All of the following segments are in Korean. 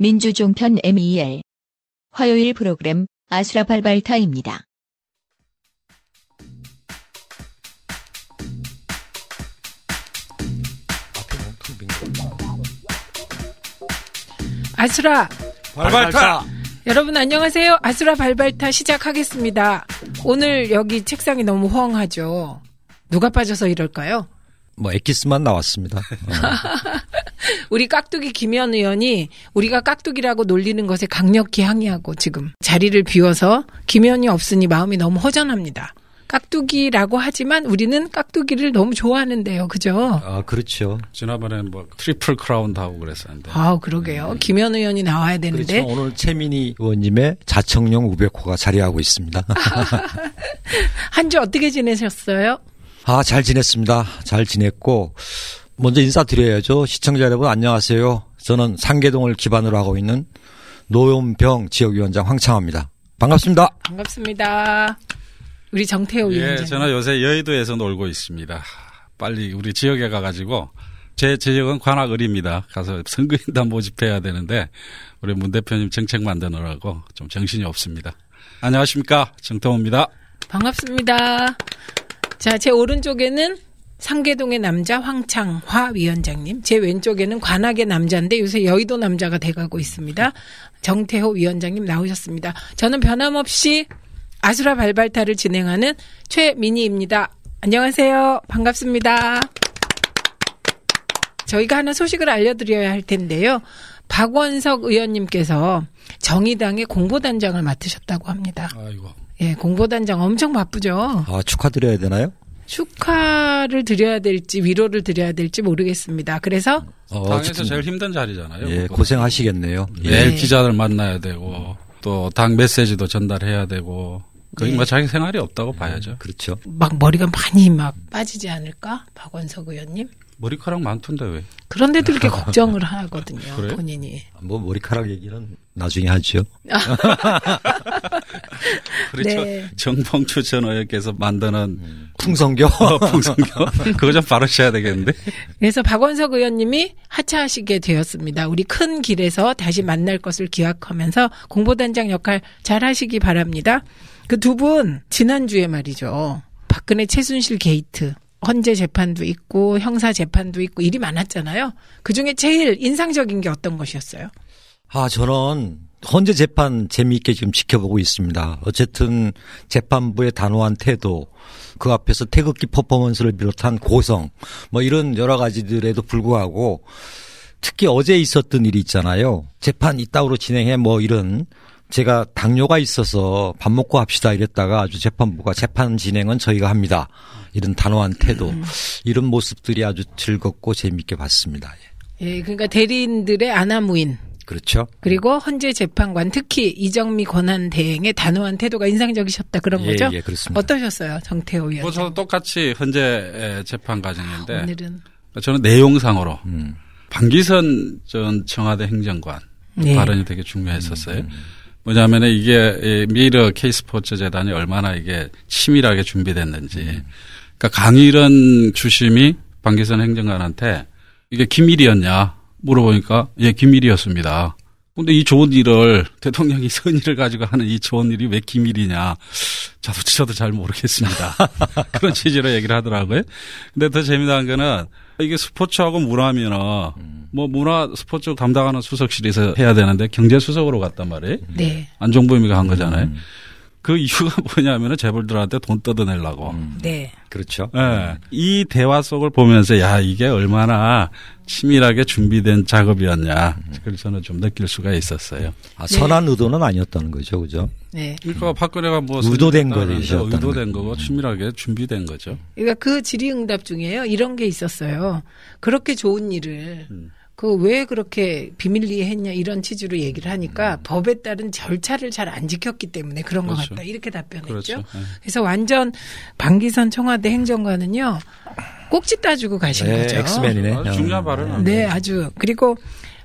민주종편 MEL 화요일 프로그램 아수라발발타입니다. 아수라 발발타. 여러분 안녕하세요. 아수라 발발타 시작하겠습니다. 오늘 여기 책상이 너무 허황하죠. 누가 빠져서 이럴까요? 뭐 엑기스만 나왔습니다. 우리 깍두기 김현 의원이 우리가 깍두기라고 놀리는 것에 강력히 항의하고 지금 자리를 비워서 김현이 없으니 마음이 너무 허전합니다. 깍두기라고 하지만 우리는 깍두기를 너무 좋아하는데요. 그죠? 아 그렇죠. 지난번에 뭐 트리플 크라운도 하고 그랬었는데 아, 그러게요. 김현 의원이 나와야 되는데 그렇죠. 오늘 최민희 의원님의 자청용 우백호가 자리하고 있습니다. 한 주 어떻게 지내셨어요? 아 잘 지냈습니다. 잘 지냈고 먼저 인사드려야죠. 시청자 여러분 안녕하세요. 저는 상계동을 기반으로 하고 있는 노염병 지역위원장 황창호입니다. 반갑습니다. 반갑습니다. 우리 정태호 예, 위원장. 저는 요새 여의도에서 놀고 있습니다. 빨리 우리 지역에 가가지고 제 지역은 관악을입니다. 가서 선거인단 모집해야 되는데 우리 문 대표님 정책 만드느라고 좀 정신이 없습니다. 안녕하십니까 정태호입니다. 반갑습니다. 자, 제 오른쪽에는 상계동의 남자 황창화 위원장님, 제 왼쪽에는 관악의 남자인데 요새 여의도 남자가 돼가고 있습니다. 정태호 위원장님 나오셨습니다. 저는 변함없이 아수라 발발타를 진행하는 최민희입니다. 안녕하세요. 반갑습니다. 저희가 하나 소식을 알려드려야 할 텐데요. 박원석 의원님께서 정의당의 공보단장을 맡으셨다고 합니다. 아이고 예, 공보단장 엄청 바쁘죠. 아 축하드려야 되나요? 축하를 드려야 될지 위로를 드려야 될지 모르겠습니다. 그래서 어, 당에서 제일 힘든 자리잖아요. 예. 고생하시겠네요. 예. 매일 기자들 만나야 되고 또 당 메시지도 전달해야 되고 거의 네. 뭐 자기 생활이 없다고 봐야죠. 그렇죠. 막 머리가 많이 막 빠지지 않을까? 박원석 의원님. 머리카락 많던데 왜? 그런데도 이렇게 걱정을 하거든요. 그래요? 본인이. 뭐 머리카락 얘기는 나중에 하죠. 그렇죠. 네. 정봉주 전 의원께서 만드는 풍성교. 풍성교 그거 좀 바르셔야 되겠는데. 그래서 박원석 의원님이 하차하시게 되었습니다. 우리 큰 길에서 다시 만날 것을 기약하면서 공보단장 역할 잘 하시기 바랍니다. 그 두 분 지난주에 말이죠. 박근혜 최순실 게이트 헌재 재판도 있고 형사 재판도 있고 일이 많았잖아요. 그 중에 제일 인상적인 게 어떤 것이었어요? 아, 저는 헌재 재판 재미있게 지금 지켜보고 있습니다. 어쨌든 재판부의 단호한 태도, 그 앞에서 태극기 퍼포먼스를 비롯한 고성, 뭐 이런 여러 가지들에도 불구하고 특히 어제 있었던 일이 있잖아요. 재판 이따구로 진행해 뭐 이런 제가 당뇨가 있어서 밥 먹고 합시다 이랬다가 아주 재판부가 재판 진행은 저희가 합니다. 이런 단호한 태도, 이런 모습들이 아주 즐겁고 재미있게 봤습니다. 예. 예, 그러니까 대리인들의 아나무인 그렇죠. 그리고 헌재 재판관 특히 이정미 권한 대행의 단호한 태도가 인상적이셨다 그런 예, 거죠? 예, 그렇습니다. 어떠셨어요, 정태호 위원장? 뭐 저도 똑같이 헌재 재판 과정인데 오늘은 저는 내용상으로 음. 방기선 전 청와대 행정관 네. 발언이 되게 중요했었어요. 뭐냐면 이게 이 미르 K스포츠 재단이 얼마나 이게 치밀하게 준비됐는지. 그러니까 강일원 주심이 방기선 행정관한테 이게 기밀이었냐 물어보니까 예 기밀이었습니다. 근데 이 좋은 일을 대통령이 선의를 가지고 하는 이 좋은 일이 왜 기밀이냐. 저도 저도 잘 모르겠습니다. 그런 취지로 얘기를 하더라고요. 근데 더 재미난 거는 이게 스포츠하고 문화면은 뭐 문화 스포츠 담당하는 수석실에서 해야 되는데 경제 수석으로 갔단 말이에요. 네, 안종범이가 한 거잖아요. 그 이유가 뭐냐면은 재벌들한테 돈 뜯어내려고. 네. 그렇죠. 예. 이 대화 속을 보면서 야 이게 얼마나 치밀하게 준비된 작업이었냐. 그래서 저는 좀 느낄 수가 있었어요. 아, 선한 의도는 아니었다는 거죠, 그죠? 네. 그러니까 박근혜가 뭐 의도된 거죠, 게 의도된 거고 치밀하게 준비된 거죠. 그러니까 그 질의응답 중에요. 이런 게 있었어요. 그렇게 좋은 일을 음. 그 왜 그렇게 비밀리에 했냐 이런 취지로 얘기를 하니까 법에 따른 절차를 잘 안 지켰기 때문에 그런 것 음. 그렇죠. 같다 이렇게 답변했죠. 그렇죠. 예. 그래서 완전 방기선 청와대 행정관은요 꼭지 따주고 가신 네, 거죠. 엑스맨이네. 아주 중요한 발언은 네, 아주 그리고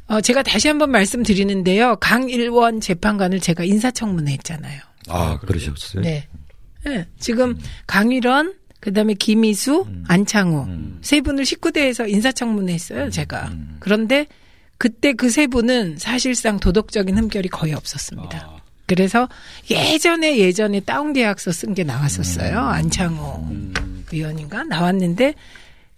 어, 제가 다시 한번 말씀드리는데요. 강일원 재판관을 제가 인사청문회 했잖아요. 아, 그러셨어요? 네. 네. 지금 강일원, 그 다음에 김희수, 안창호 세 분을 19대에서 인사청문회 했어요, 제가. 그런데 그때 그 세 분은 사실상 도덕적인 흠결이 거의 없었습니다. 아, 그래서 예전에 예전에 다운 계약서 쓴 게 나왔었어요. 안창호 음, 의원인가 나왔는데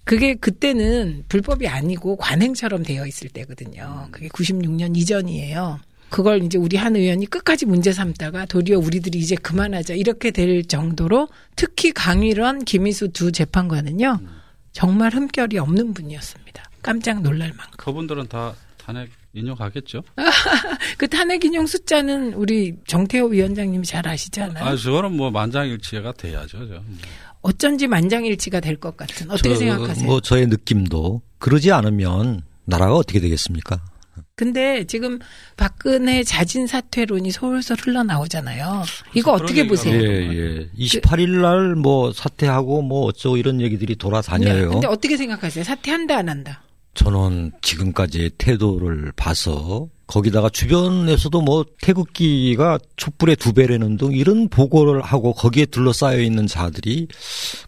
그게 그때는 불법이 아니고 관행처럼 되어 있을 때거든요. 그게 96년 이전이에요. 그걸 이제 우리 한 의원이 끝까지 문제 삼다가 도리어 우리들이 이제 그만하자 이렇게 될 정도로 특히 강일원, 김희수 두 재판관은요 정말 흠결이 없는 분이었습니다. 깜짝 놀랄 만큼. 그분들은 다 탄핵 인용하겠죠? 그 탄핵 인용 숫자는 우리 정태호 위원장님이 잘 아시잖아요. 아, 저거는 뭐 만장일치가 돼야죠. 저. 어쩐지 만장일치가 될 것 같은 어떻게 저, 생각하세요? 뭐 저의 느낌도 그러지 않으면 나라가 어떻게 되겠습니까? 근데 지금 박근혜 자진 사퇴론이 솔솔 흘러나오잖아요. 이거 어떻게 보세요? 예, 예. 28일 날 뭐 사퇴하고 뭐 어쩌고 이런 얘기들이 돌아다녀요. 네, 근데 어떻게 생각하세요? 사퇴한다 안 한다? 저는 지금까지의 태도를 봐서 거기다가 주변에서도 뭐 태극기가 촛불의 두 배라는 등 이런 보고를 하고 거기에 둘러싸여 있는 자들이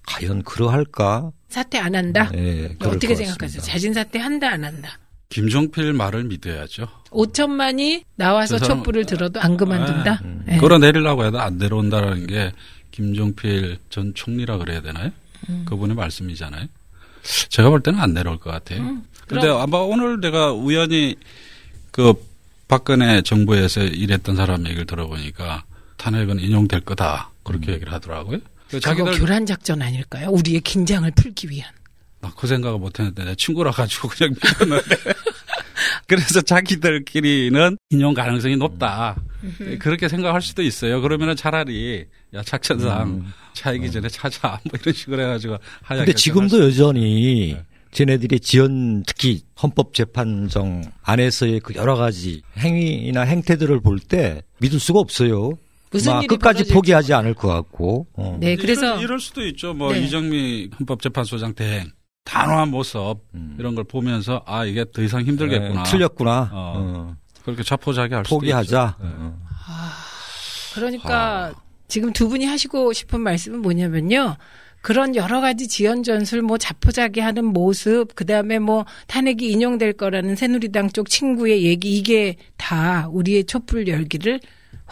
과연 그러할까? 사퇴 안 한다? 예, 그럴 어떻게 것 생각하세요? 자진 사퇴 한다 안 한다? 김종필 말을 믿어야죠. 5천만이 나와서 촛불을 들어도 안 그만둔다? 음. 예. 끌어내리려고 해도 안 내려온다는 게 김종필 전 총리라 그래야 되나요? 음. 그분의 말씀이잖아요. 제가 볼 때는 안 내려올 것 같아요. 음, 근데 아마 오늘 내가 우연히 그 박근혜 정부에서 일했던 사람 얘기를 들어보니까 탄핵은 인용될 거다. 그렇게 얘기를 하더라고요. 그 자기들 교란 작전 아닐까요? 우리의 긴장을 풀기 위한. 나 그 생각을 못 했는데 내 친구라 가지고 그냥 믿었는데. 그래서 자기들끼리는 인용 가능성이 높다. 그렇게 생각할 수도 있어요. 그러면은 차라리 야 작전상 차이기 전에 찾아 뭐 이런 식으로 해가지고 하자. 근데 지금도 여전히 네. 쟤네들이 지연 특히 헌법재판정 안에서의 그 여러 가지 행위나 행태들을 볼 때 믿을 수가 없어요. 무슨 끝까지. 포기하지 않을 것 같고. 어. 네, 그래서 이럴, 이럴 수도 있죠. 뭐 네. 이정미 헌법재판소장 대행 단호한 모습 음. 이런 걸 보면서 아 이게 더 이상 힘들겠구나. 네, 틀렸구나. 어. 어. 그렇게 자포자기할 수도 포기하자. 네. 어. 그러니까 지금 두 분이 하시고 싶은 말씀은 뭐냐면요. 그런 여러 가지 지연 전술, 뭐 자포자기 하는 모습, 그 다음에 뭐 탄핵이 인용될 거라는 새누리당 쪽 친구의 얘기 이게 다 우리의 촛불 열기를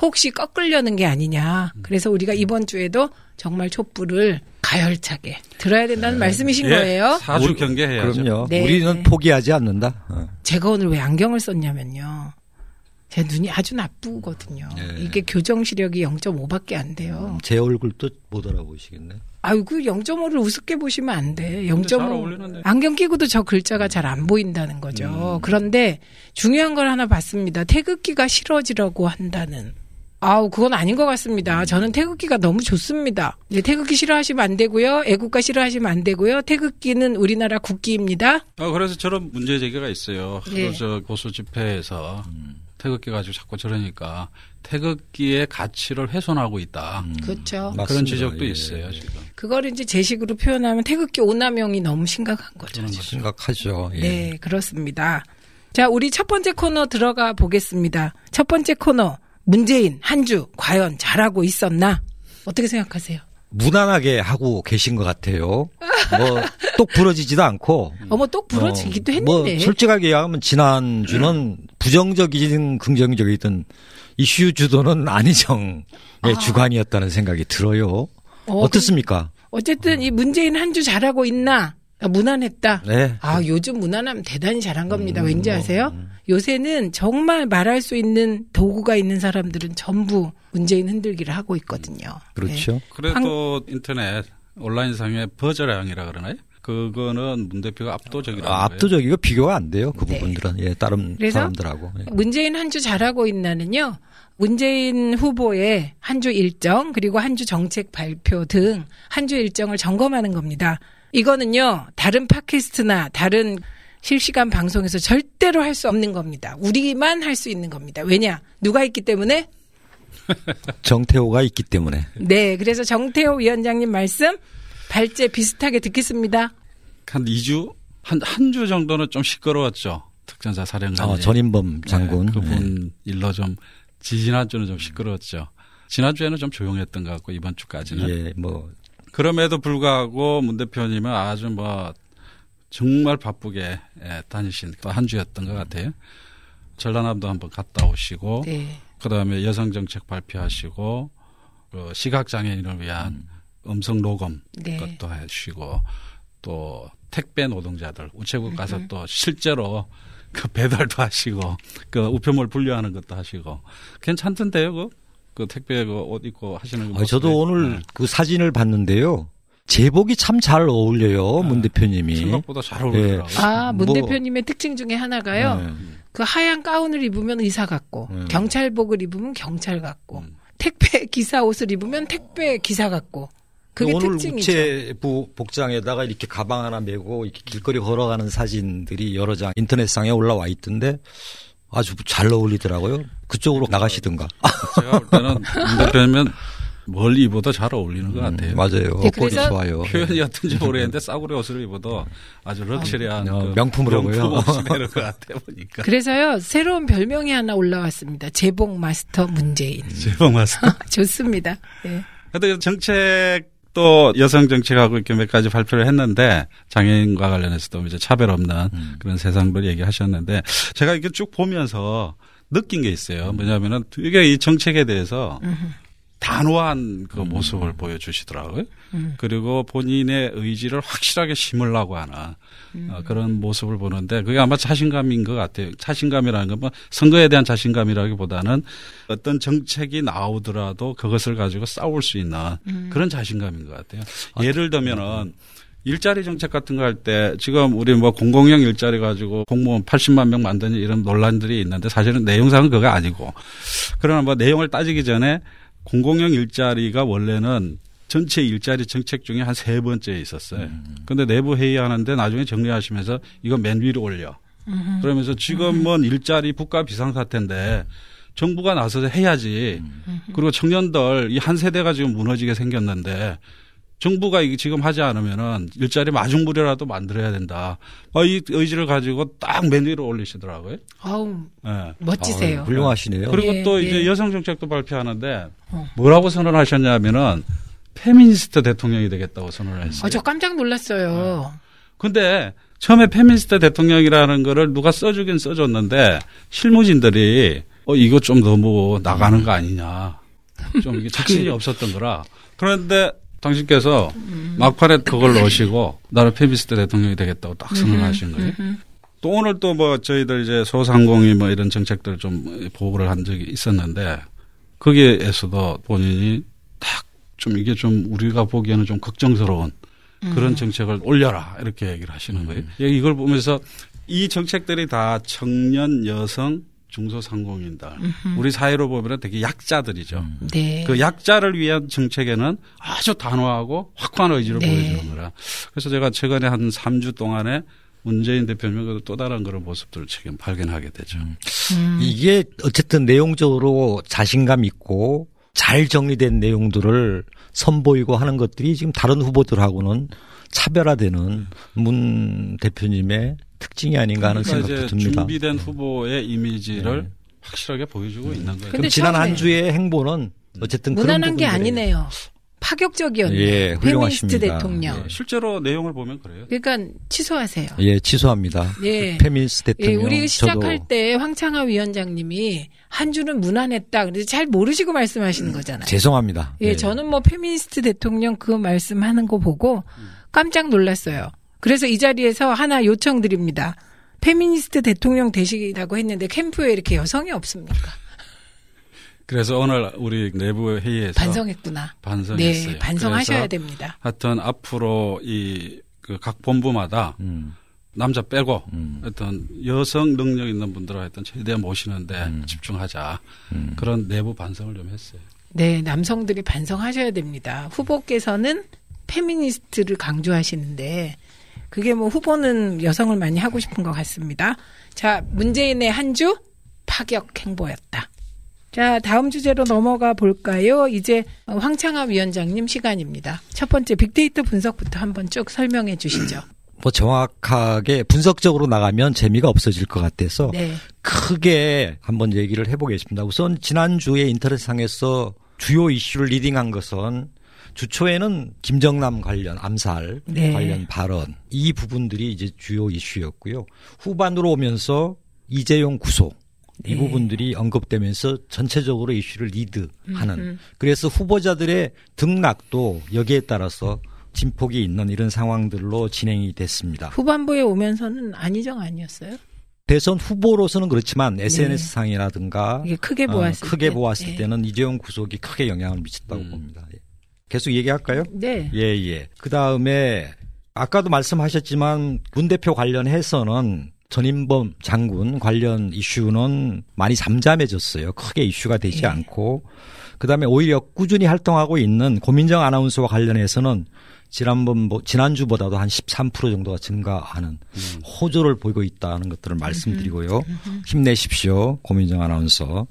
혹시 꺾으려는 게 아니냐. 그래서 우리가 이번 주에도 정말 촛불을 가열차게 들어야 된다는 말씀이신 예, 거예요. 사주 경계해야죠. 그럼요. 네, 우리는 네. 포기하지 않는다. 어. 제가 오늘 왜 안경을 썼냐면요. 제 눈이 아주 나쁘거든요. 네. 이게 교정 시력이 0.5밖에 안 돼요. 제 얼굴도 못 알아보시겠네. 아이고 0.5를 우습게 보시면 안 돼. 근데 잘0.5 어울리는데. 안경 끼고도 저 글자가 잘 안 보인다는 거죠. 그런데 중요한 걸 하나 봤습니다. 태극기가 싫어지라고 한다는. 아우 그건 아닌 것 같습니다. 저는 태극기가 너무 좋습니다. 이제 태극기 싫어하시면 안 되고요. 애국가 싫어하시면 안 되고요. 태극기는 우리나라 국기입니다. 아, 그래서 저런 문제 제기가 있어요. 예. 하도 저 고소 집회에서 태극기 가지고 자꾸 저러니까 태극기의 가치를 훼손하고 있다. 그렇죠. 맞습니다. 그런 지적도 예. 있어요, 지금. 그걸 이제 제 식으로 표현하면 태극기 오남용이 너무 심각한 거죠. 거죠. 심각하죠. 예. 네, 그렇습니다. 자, 우리 첫 번째 코너 들어가 보겠습니다. 첫 번째 코너, 문재인, 한 주, 과연 잘하고 있었나? 어떻게 생각하세요? 무난하게 하고 계신 것 같아요. 뭐, 똑 부러지지도 않고. 어머, 똑 부러지기도 어, 했는데. 뭐 솔직하게 얘기하면 지난 주는 부정적이든 긍정적이든 이슈 주도는 안희정의 주관이었다는 생각이 들어요. 어, 어, 떻습니까 어쨌든 이 문재인 한 주 잘하고 있나? 아, 무난했다. 네. 아, 요즘 무난하면 대단히 잘한 겁니다. 음, 왠지 뭐, 아세요? 요새는 정말 말할 수 있는 도구가 있는 사람들은 전부 문재인 흔들기를 하고 있거든요. 그렇죠. 그래도 인터넷 온라인 상의 버저량이라 그러나요? 그거는 문 대표가 압도적이라는 아. 압도적이고 비교가 안 돼요. 그 네. 부분들은. 예, 다른 그래서 사람들하고. 예. 문재인 한 주 잘하고 있나는요. 문재인 후보의 한 주 일정 그리고 한 주 정책 발표 등 한 주 일정을 점검하는 겁니다. 이거는요. 다른 팟캐스트나 다른 실시간 방송에서 절대로 할 수 없는 겁니다. 우리만 할 수 있는 겁니다. 왜냐? 누가 있기 때문에? 정태호가 있기 때문에. 네. 그래서 정태호 위원장님 말씀 발제 비슷하게 듣겠습니다. 한 2주? 한, 한 주 정도는 좀 시끄러웠죠. 특전사 사령관이. 어, 전인범 장군. 네, 그분 일로 좀, 지지난주는 좀 시끄러웠죠. 지난주에는 좀 조용했던 것 같고, 이번 주까지는. 예, 뭐, 그럼에도 불구하고 문 대표님은 아주 뭐 정말 바쁘게 예, 다니신 한 주였던 것 같아요. 전라남도 한번 갔다 오시고 네. 그다음에 여성 정책 발표하시고 그 시각 장애인을 위한 음. 성 녹음 네. 것도 하시고 또 택배 노동자들 우체국 가서 또 실제로 그 배달도 하시고 그 우편물 분류하는 것도 하시고 괜찮던데요, 그, 그 택배 그 옷 입고 하시는 거. 아, 저도 오늘 네. 그 사진을 봤는데요. 제복이 참 잘 어울려요, 문 대표님이. 생각보다 잘 어울리더라고요. 아, 문 뭐- 대표님의 특징 중에 하나가요. 네. 그 하얀 가운을 입으면 의사 같고, 네. 경찰복을 입으면 경찰 같고, 음. 택배 기사 옷을 입으면 택배 기사 같고. 그게 오늘 특징이죠. 우체부 복장에다가 이렇게 가방 하나 메고 이렇게 길거리 걸어가는 사진들이 여러 장 인터넷상에 올라와 있던데 아주 잘 어울리더라고요. 그쪽으로 나가시든가. 제가 볼 때는 문 대표님은 뭘 입어도 잘 어울리는 것 같아요. 음, 맞아요. 네, 꼴이 좋아요. 표현이 어떤지 모르겠는데 싸구려 옷을 입어도 아주 럭셔리한 어, 그 명품으로요. 명품 옷이 되는 것 같아요 보니까. 그래서요, 새로운 별명이 하나 올라왔습니다. 제복 마스터 문재인. 제법 맞습니다. 좋습니다. 네. 근데 정책 도 여성 정책하고 이렇게 몇 가지 발표를 했는데 장애인과 관련해서도 이제 차별 없는 음. 그런 세상들 얘기하셨는데 제가 이렇게 쭉 보면서 느낀 게 있어요. 뭐냐면은 되게 이 정책에 대해서 단호한 그 모습을 보여주시더라고요. 음. 그리고 본인의 의지를 확실하게 심으려고 하는 음. 어, 그런 모습을 보는데 그게 아마 자신감인 것 같아요. 자신감이라는 건 뭐 선거에 대한 자신감이라기보다는 어떤 정책이 나오더라도 그것을 가지고 싸울 수 있는 음. 그런 자신감인 것 같아요. 예를 들면은 일자리 정책 같은 거 할 때 지금 우리 뭐 공공형 일자리 가지고 공무원 80만 명 만드는 이런 논란들이 있는데 사실은 내용상은 그거 아니고 그러나 뭐 내용을 따지기 전에 공공형 일자리가 원래는 전체 일자리 정책 중에 한 세 번째에 있었어요. 근데 내부 회의하는데 나중에 정리하시면서 이거 맨 위로 올려. 그러면서 지금은 일자리 국가 비상사태인데 정부가 나서서 해야지. 그리고 청년들 이 한 세대가 지금 무너지게 생겼는데 정부가 이게 지금 하지 않으면은 일자리 마중물이라도 만들어야 된다. 어, 이 의지를 가지고 딱 맨 위로 올리시더라고요. 아우, 예. 멋지세요. 아, 훌륭하시네요. 그리고 예, 또 예. 이제 여성 정책도 발표하는데 어. 뭐라고 선언하셨냐면은 페미니스트 대통령이 되겠다고 선언을 했어요. 아, 저 깜짝 놀랐어요. 근데 처음에 페미니스트 대통령이라는 거를 누가 써주긴 써줬는데 실무진들이 어 이거 좀 너무 나가는 거 아니냐. 좀 이게 자신이 없었던 거라. 그런데 당신께서 막판에 그걸 넣으시고 나는 페미니스트 대통령이 되겠다고 딱 선언하신 거예요. 또 오늘 또 뭐 저희들 이제 소상공인 뭐 이런 정책들 좀 보고를 한 적이 있었는데 거기에서도 본인이 딱 좀 이게 좀 우리가 보기에는 좀 걱정스러운 그런 정책을 올려라 이렇게 얘기를 하시는 거예요. 예, 이걸 보면서 이 정책들이 다 청년, 여성, 중소상공인들 우리 사회로 보면 되게 약자들이죠. 네. 그 약자를 위한 정책에는 아주 단호하고 확고한 의지를 네. 보여주는 거라. 그래서 제가 최근에 한 3주 동안에 문재인 대표님의 또 다른 그런 모습들을 지금 발견하게 되죠. 음. 이게 어쨌든 내용적으로 자신감 있고 잘 정리된 내용들을 선보이고 하는 것들이 지금 다른 후보들하고는 차별화되는 문 대표님의 특징이 아닌가 하는 그러니까 생각도 듭니다. 준비된 후보의 이미지를 네. 확실하게 보여주고 있는 거예요. 근데 그럼 지난 한 주의 행보는 어쨌든 그런 무난한 게 아니네요. 파격적이었네요. 예, 훌륭하십니다. 페미니스트 대통령. 예. 실제로 내용을 보면 그래요. 그러니까 취소하세요. 예, 취소합니다. 예. 페미니스트 예, 대통령. 우리 시작할 저도 때 황창화 위원장님이 한 주는 무난했다. 그래서 잘 모르시고 말씀하시는 거잖아요. 죄송합니다. 예, 저는 뭐 페미니스트 대통령 그 말씀하는 거 보고 깜짝 놀랐어요. 그래서 이 자리에서 하나 요청드립니다. 페미니스트 대통령 되시라고 했는데 캠프에 이렇게 여성이 없습니까? 그래서 오늘 우리 내부 회의에서 반성했구나. 반성했어요. 네, 반성하셔야 됩니다. 하여튼 앞으로 이 그 각 본부마다 음, 남자 빼고 음. 어떤 여성 능력 있는 분들을 하여튼 최대한 모시는데 음. 집중하자 음. 그런 내부 반성을 좀 했어요. 네, 남성들이 반성하셔야 됩니다. 후보께서는 페미니스트를 강조하시는데 그게 뭐 후보는 여성을 많이 하고 싶은 것 같습니다. 자, 문재인의 한 주 파격 행보였다. 자, 다음 주제로 넘어가 볼까요? 이제 황창하 위원장님 시간입니다. 첫 번째 빅데이터 분석부터 한번 쭉 설명해 주시죠. 뭐 정확하게 분석적으로 나가면 재미가 없어질 것 같아서 네. 크게 한번 얘기를 해보겠습니다. 우선 지난주에 인터넷상에서 주요 이슈를 리딩한 것은 주초에는 김정남 관련 암살 네. 관련 발언 이 부분들이 이제 주요 이슈였고요. 후반으로 오면서 이재용 구속 이 네. 부분들이 언급되면서 전체적으로 이슈를 리드하는 음. 그래서 후보자들의 등락도 여기에 따라서 진폭이 있는 이런 상황들로 진행이 됐습니다. 후반부에 오면서는 안희정 아니었어요? 대선 후보로서는 그렇지만 SNS 상이라든가 이게 크게 어, 보았을 크게 때. 보았을 네. 때는 이재용 구속이 크게 영향을 미쳤다고 음. 봅니다. 예. 계속 얘기할까요? 네. 예, 예. 그 다음에 아까도 말씀하셨지만 문 대표 관련해서는 전인범 장군 관련 이슈는 많이 잠잠해졌어요. 크게 이슈가 되지 예. 않고. 그 다음에 오히려 꾸준히 활동하고 있는 고민정 아나운서와 관련해서는 지난번, 뭐, 지난주보다도 한 13% 정도가 증가하는 호조를 보이고 있다는 것들을 말씀드리고요. 힘내십시오. 고민정 아나운서.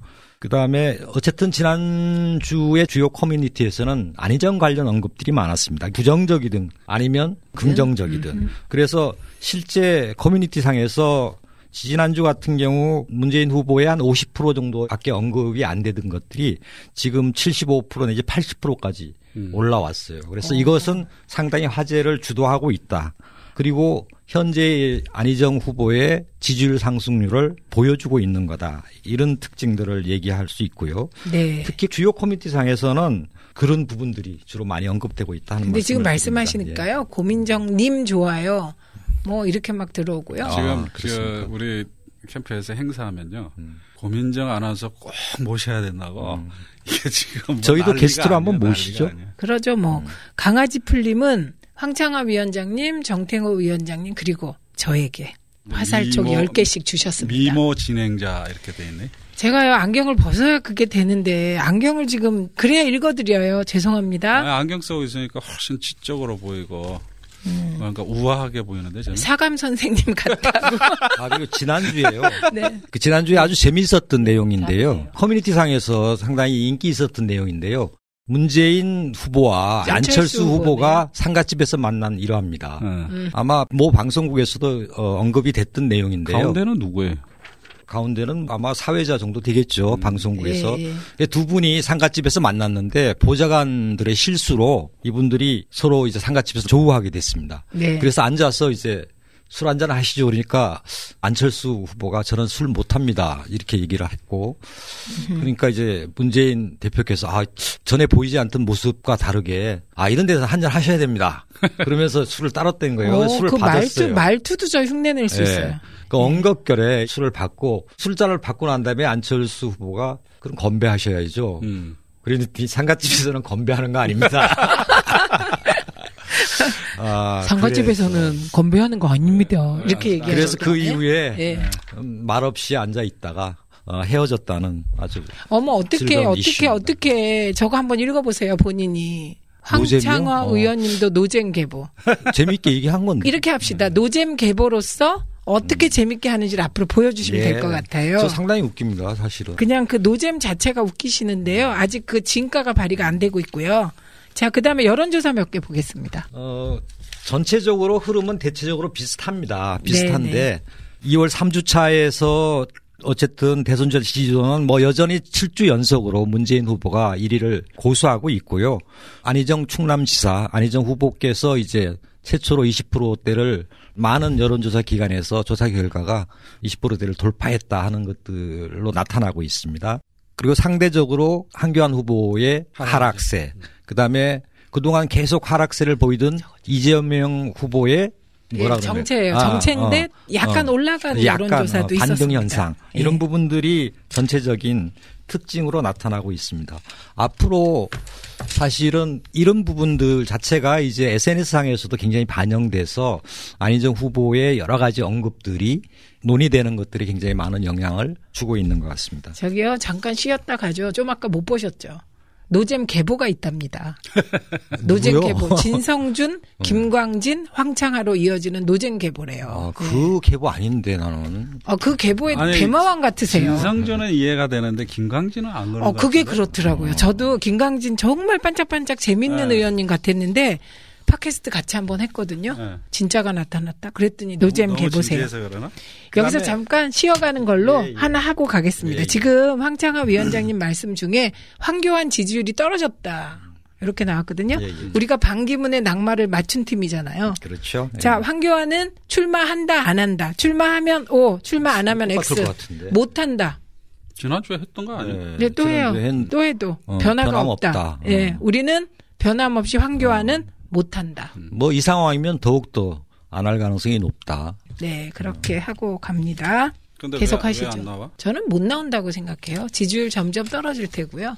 그 다음에 어쨌든 지난주에 주요 커뮤니티에서는 안희정 관련 언급들이 많았습니다. 부정적이든 아니면 긍정적이든. 그래서 실제 커뮤니티 상에서 지난주 같은 경우 문재인 후보의 한 50% 정도밖에 언급이 안 되던 것들이 지금 75% 내지 80%까지 음. 올라왔어요. 그래서 이것은 상당히 화제를 주도하고 있다. 그리고 현재 안희정 후보의 지지율 상승률을 보여주고 있는 거다. 이런 특징들을 얘기할 수 있고요. 네. 특히 주요 커뮤니티 상에서는 그런 부분들이 주로 많이 언급되고 있다는 근데 지금 말씀을 드립니다. 말씀하시니까요. 고민정 님 좋아요. 뭐 이렇게 막 들어오고요. 아, 지금 저 그렇습니까? 우리 캠프에서 행사하면요. 음. 고민정 아나운서 꼭 모셔야 된다고. 이게 지금 뭐 저희도 게스트로 한번 모시죠. 아니에요. 그러죠. 뭐 강아지 풀림은 황창화 위원장님, 정태호 위원장님 그리고 저에게 화살촉 미모- 10개씩 주셨습니다. 미모 진행자 이렇게 돼 있네. 제가요 안경을 벗어야 그게 되는데 안경을 지금 그래야 읽어드려요. 죄송합니다. 아, 안경 쓰고 있으니까 훨씬 지적으로 보이고 음. 그러니까 우아하게 보이는데 저는. 사감 선생님 같다고. 아, 그리고 지난주에요. 네. 그 지난주에 아주 재미있었던 아, 내용인데요. 커뮤니티 상에서 상당히 인기 있었던 내용인데요. 문재인 후보와 안철수 안철수 후보가. 상가집에서 만난 일화입니다. 네. 음. 아마 모 방송국에서도 어, 언급이 됐던 내용인데요. 가운데는 누구예요? 가운데는 아마 사회자 정도 되겠죠. 음. 방송국에서. 예, 예. 두 분이 상가집에서 만났는데 보좌관들의 실수로 이분들이 서로 이제 상가집에서 조우하게 됐습니다. 네. 그래서 앉아서 이제 술 한잔 하시죠. 그러니까 안철수 후보가 저는 술 못합니다. 이렇게 얘기를 했고 그러니까 이제 문재인 대표께서 아 전에 보이지 않던 모습과 다르게 아 이런 데서 한잔 하셔야 됩니다. 그러면서 술을 따랐던 거예요. 어, 술을 그 받았어요. 말투, 말투도 저 흉내낼 수 예. 있어요. 그 엉겁결에 술을 받고 술잔을 받고 난 다음에 안철수 후보가 그럼 건배하셔야죠. 음. 그랬더니 상가집에서는 건배하는 거 아닙니다. 아, 상가집에서는 건배하는 거 아닙니다. 이렇게 얘기하죠. 그래서 그 이후에 예. 음, 말없이 앉아 있다가 어, 헤어졌다는 아주 어머 어떻게 어떻게 이슈입니다. 어떻게 저거 한번 읽어보세요 본인이 황창화 노잼이요? 어. 의원님도 노잼 계보 재미있게 얘기한 건데. 이렇게 합시다 노잼 계보로서 어떻게 재밌게 하는지를 앞으로 보여주시면 음. 예. 될것 같아요. 저 상당히 웃깁니다, 사실은. 그냥 그 노잼 자체가 웃기시는데요. 아직 그 진가가 발휘가 안 되고 있고요. 자, 그 다음에 여론조사 몇 개 보겠습니다. 어, 전체적으로 흐름은 대체적으로 비슷합니다. 비슷한데 네, 2월 3주차에서 어쨌든 대선전 지지도는 뭐 여전히 7주 연속으로 문재인 후보가 1위를 고수하고 있고요. 안희정 충남지사, 안희정 후보께서 이제 최초로 20%대를 많은 여론조사 기관에서 조사 결과가 20%대를 돌파했다 하는 것들로 나타나고 있습니다. 그리고 상대적으로 한교안 후보의 하락세, 그 다음에 그동안 계속 하락세를 보이던 이재명 후보의 뭐라 예? 정체예요. 아, 정체인데 어, 약간 어. 올라가는 약간 여론조사도 어, 반등 있었습니다. 현상 예. 이런 부분들이 전체적인 특징으로 나타나고 있습니다. 앞으로 사실은 이런 부분들 자체가 이제 SNS상에서도 굉장히 반영돼서 안희정 후보의 여러 가지 언급들이 논의되는 것들이 굉장히 많은 영향을 주고 있는 것 같습니다. 저기요, 잠깐 쉬었다 가죠. 좀 아까 못 보셨죠? 노잼 계보가 있답니다. 노잼? 계보. 진성준, 김광진, 황창화로 이어지는 노잼 계보래요. 아, 그 계보 아닌데 나는 어, 그 계보에 아니, 대마왕 같으세요. 진성준은 이해가 되는데 김광진은 안 그런 어, 것 그게 같은데? 그렇더라고요. 저도 김광진 정말 반짝반짝 재밌는 네. 의원님 같았는데 팟캐스트 같이 한번 했거든요. 네. 진짜가 나타났다. 그랬더니 노잼 너무 그러나? 여기서 그다음에- 잠깐 쉬어가는 걸로 예, 예. 하나 하고 가겠습니다. 예, 예. 지금 황창하 위원장님 말씀 중에 황교안 지지율이 떨어졌다. 이렇게 나왔거든요. 예, 예. 우리가 반기문의 낙마를 맞춘 팀이잖아요. 그렇죠. 자, 황교안은 출마한다, 안 한다. 출마하면 O, 출마 안 하면 X. 못 한다. 지난주에 했던 거 아니에요? 예, 네, 또 해요. 했- 또 해도 어, 변화가. 없다. 예, 어. 우리는 변함없이 황교안은 못 한다. 뭐 이 상황이면 더욱더 안 할 가능성이 높다. 네, 그렇게 하고 갑니다. 근데 계속 왜, 하시죠. 왜안 나와? 저는 못 나온다고 생각해요. 지지율 점점 떨어질 테고요.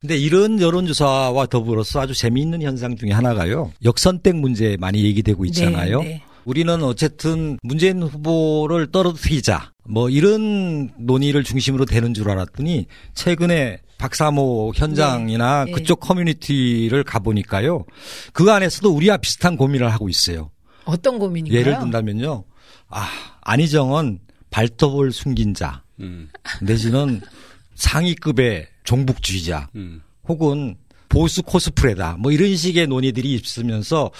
근데 이런 여론조사와 더불어서 아주 재미있는 현상 중에 하나가요. 역선택 문제 많이 얘기되고 있잖아요. 네, 네. 우리는 어쨌든 문재인 후보를 떨어뜨리자 뭐 이런 논의를 중심으로 되는 줄 알았더니 최근에 박사모 현장이나 네, 네. 그쪽 커뮤니티를 가보니까요. 그 안에서도 우리와 비슷한 고민을 하고 있어요. 어떤 고민인가요? 예를 든다면요. 아, 안희정은 발톱을 숨긴 자 음, 내지는 상위급의 종북주의자 음. 혹은 보수 코스프레다. 뭐 이런 식의 논의들이 있으면서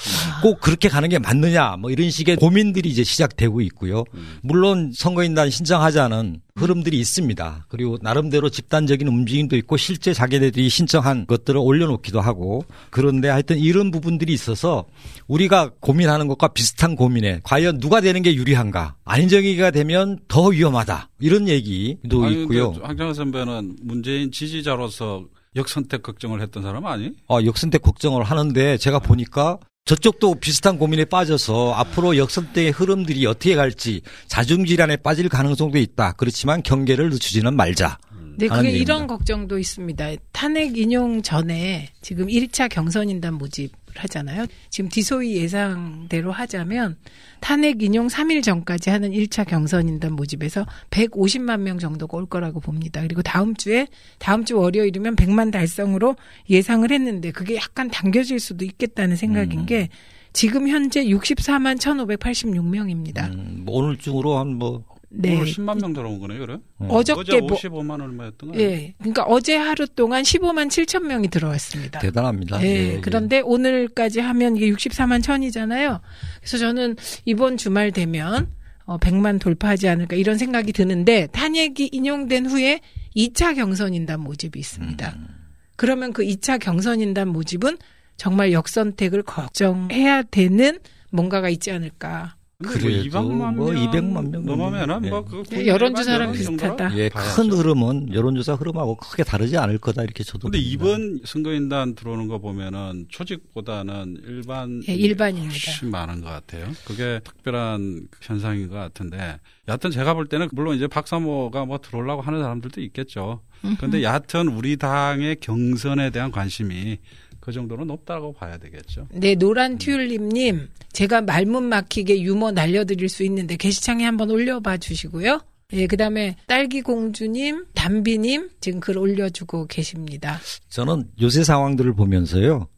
꼭 그렇게 가는 게 맞느냐. 뭐 이런 식의 고민들이 이제 시작되고 있고요. 물론 선거인단 신청하자는 흐름들이 있습니다. 그리고 나름대로 집단적인 움직임도 있고 실제 자기네들이 신청한 것들을 올려놓기도 하고 그런데 하여튼 이런 부분들이 있어서 우리가 고민하는 것과 비슷한 고민에 과연 누가 되는 게 유리한가. 안인정이가 되면 더 위험하다. 이런 얘기도 아니, 있고요. 황정호 선배는 문재인 지지자로서 역선택 걱정을 했던 사람 아니? 어, 역선택 걱정을 하는데 제가 보니까 저쪽도 비슷한 고민에 빠져서 앞으로 역선택의 흐름들이 어떻게 갈지 자중질환에 빠질 가능성도 있다. 그렇지만 경계를 늦추지는 말자. 네, 하는 그게 얘기입니다. 이런 걱정도 있습니다. 탄핵 인용 전에 지금 1차 경선인단 모집을 하잖아요. 지금 디소이 예상대로 하자면 탄핵 인용 3일 전까지 하는 1차 경선인단 모집에서 150만 명 정도가 올 거라고 봅니다. 그리고 다음 주에 다음 주 월요일이면 100만 달성으로 예상을 했는데 그게 약간 당겨질 수도 있겠다는 생각인 음. 게 지금 현재 64만 1,586명입니다. 음, 뭐 오늘 중으로 한뭐 네. 오늘 10만 명 들어온 거네, 그래? 어저께 어제 뭐 55만 얼마였던 거야? 예. 그러니까 어제 하루 동안 15만 7천 명이 들어왔습니다. 대단합니다. 예, 예, 예. 그런데 오늘까지 하면 이게 64만 천이잖아요. 그래서 저는 이번 주말 되면 어 100만 돌파하지 않을까 이런 생각이 드는데 탄핵이 인용된 후에 2차 경선인단 모집이 있습니다. 음. 그러면 그 2차 경선인단 모집은 정말 역선택을 걱정해야 되는 뭔가가 있지 않을까. 뭐 그래도 200만 뭐명 200만 명 넘으면은 예. 뭐 예, 여론조사랑 비슷하다. 예, 봐야죠. 큰 흐름은 여론조사 흐름하고 크게 다르지 않을 거다 이렇게 저도. 근데. 이번 선거인단 들어오는 거 보면은 초직보다는 일반 예, 일반입니다. 훨씬 많은 것 같아요. 그게 특별한 현상인 것 같은데 여하튼 제가 볼 때는 물론 이제 박사모가 뭐 들어오려고 하는 사람들도 있겠죠. 근데 여하튼 우리 당의 경선에 대한 관심이 그 정도로 높다고 봐야 되겠죠. 네, 노란 튤립님, 제가 말문 막히게 유머 날려드릴 수 있는데 게시창에 한번 올려봐 주시고요. 예, 그 다음에 딸기공주님, 담비님, 지금 글 올려주고 계십니다. 저는 요새 상황들을 보면서요.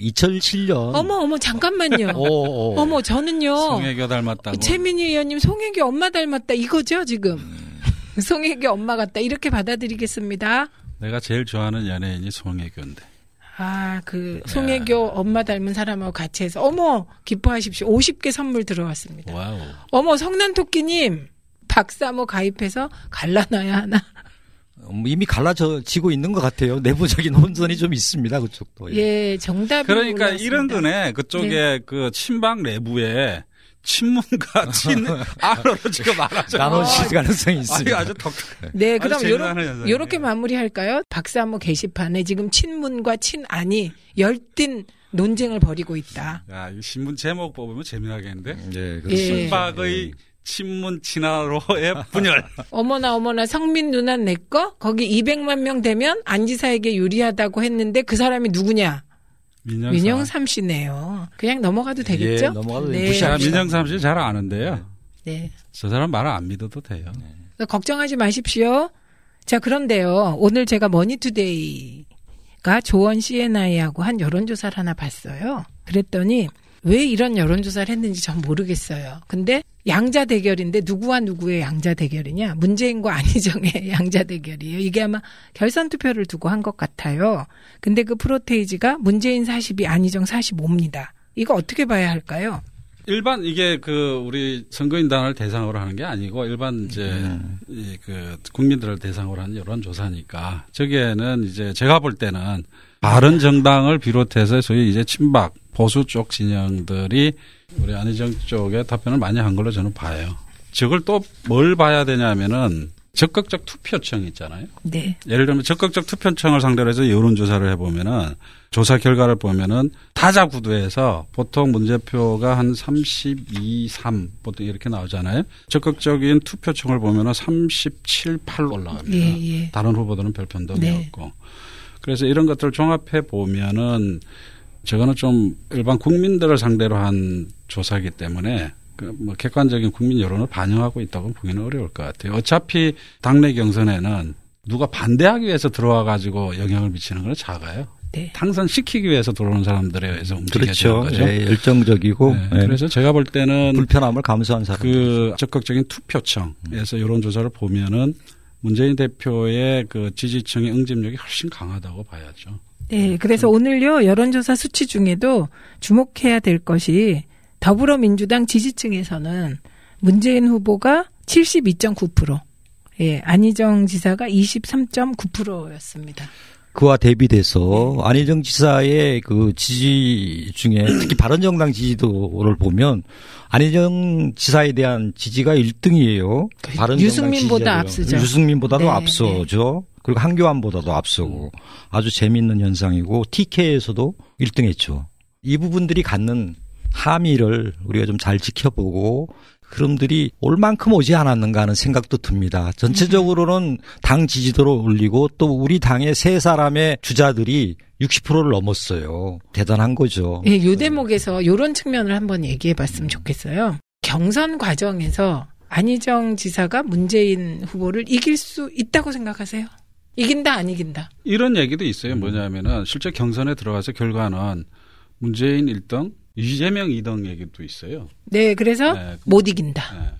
2007년. 어머, 어머, 잠깐만요. 어, 어. 어머, 저는요. 송혜교 닮았다고. 최민희 의원님 송혜교 엄마 닮았다 이거죠, 지금? 음. 송혜교 엄마 같다. 이렇게 받아들이겠습니다. 내가 제일 좋아하는 연예인이 송혜교인데. 아, 그, 송혜교 엄마 닮은 사람하고 같이 해서, 어머, 기뻐하십시오. 50개 선물 들어왔습니다. 와우. 어머, 성난토끼님, 박사모 가입해서 갈라놔야 하나. 뭐 이미 갈라지고 있는 것 같아요. 내부적인 혼선이 좀 있습니다. 그쪽도. 예, 정답이. 그러니까 올라왔습니다. 이런 거네. 그쪽에 네. 그 친박 내부에 친문과 친 아로로 지금 말하죠. 나눠질 가능성이 아니, 있습니다. 아주 독. 네, 아주 그럼 재미나는 요렇게, 마무리할까요? 박사모 게시판에 지금 친문과 친안이 열띤 논쟁을 벌이고 있다. 야, 이 신문 제목 뽑으면 재미나겠는데. 예, 예. 그렇죠. 친박의 친문 친하로의 분열. 어머나 어머나 성민 누나 내꺼 거기 200만 명 되면 안 지사에게 유리하다고 했는데 그 사람이 누구냐? 민영삼. 민영삼 씨네요. 그냥 넘어가도 되겠죠? 예, 넘어가도 네. 제가 민영삼 씨 잘 아는데요. 네. 저 사람 말 안 믿어도 돼요. 그러니까 걱정하지 마십시오. 자, 그런데요. 오늘 제가 머니투데이가 조원 CNI하고 한 여론조사를 하나 봤어요. 그랬더니 왜 이런 여론조사를 했는지 전 모르겠어요. 근데 양자 대결인데 누구와 누구의 양자 대결이냐? 문재인과 안희정의 양자 대결이에요. 이게 아마 결선 투표를 두고 한 것 같아요. 근데 그 퍼센티지가 문재인 42, 안희정 45입니다. 이거 어떻게 봐야 할까요? 일반 이게 그 우리 선거인단을 대상으로 하는 게 아니고 일반 이제 이그 국민들을 대상으로 하는 여론 조사니까 저기에는 이제 제가 볼 때는 바른 정당을 비롯해서 소위 이제 친박 보수 쪽 진영들이 우리 안희정 쪽에 답변을 많이 한 걸로 저는 봐요. 저걸 또 뭘 봐야 되냐면은 적극적 투표청 있잖아요. 네. 예를 들면 적극적 투표청을 상대로 해서 여론조사를 해보면은 조사 결과를 보면은 타자 구도에서 보통 문제표가 한 32, 3 보통 이렇게 나오잖아요. 적극적인 투표청을 보면은 37, 8 올라갑니다. 예, 예. 다른 후보들은 별 변동이 네. 없고. 그래서 이런 것들을 종합해 보면은 저거는 좀 일반 국민들을 상대로 한 조사이기 때문에 그뭐 객관적인 국민 여론을 반영하고 있다고 보기는 어려울 것 같아요. 어차피 당내 경선에는 누가 반대하기 위해서 들어와 가지고 영향을 미치는 건 작아요. 네. 당선시키기 위해서 들어오는 사람들에 의해서 움직여야 그렇죠. 되는 거죠. 예, 열정적이고 네, 예, 그래서 제가 볼 때는 불편함을 감수한 사람. 그 적극적인 투표청에서 여론조사를 보면은 문재인 대표의 그 지지층의 응집력이 훨씬 강하다고 봐야죠. 네, 그래서 오늘요 여론조사 수치 중에도 주목해야 될 것이 더불어민주당 지지층에서는 문재인 후보가 72.9%, 예, 안희정 지사가 23.9%였습니다. 그와 대비돼서 네. 안희정 지사의 그 지지 중에 특히 바른정당 지지도를 보면 안희정 지사에 대한 지지가 1등이에요. 그 유승민보다 앞서죠. 유승민보다도 네, 앞서죠. 그리고 한교안보다도 앞서고 아주 재미있는 현상이고 TK에서도 1등했죠. 이 부분들이 갖는 함의를 우리가 좀 잘 지켜보고 그럼들이 올 만큼 오지 않았는가 하는 생각도 듭니다. 전체적으로는 당 지지도를 올리고 또 우리 당의 세 사람의 주자들이 60%를 넘었어요. 대단한 거죠. 예, 요 대목에서 요런 측면을 한번 얘기해 봤으면 좋겠어요. 경선 과정에서 안희정 지사가 문재인 후보를 이길 수 있다고 생각하세요? 이긴다, 안 이긴다? 이런 얘기도 있어요. 뭐냐면은 실제 경선에 들어가서 결과는 문재인 1등, 이재명 2등 얘기도 있어요. 네, 그래서 네, 못 이긴다. 네,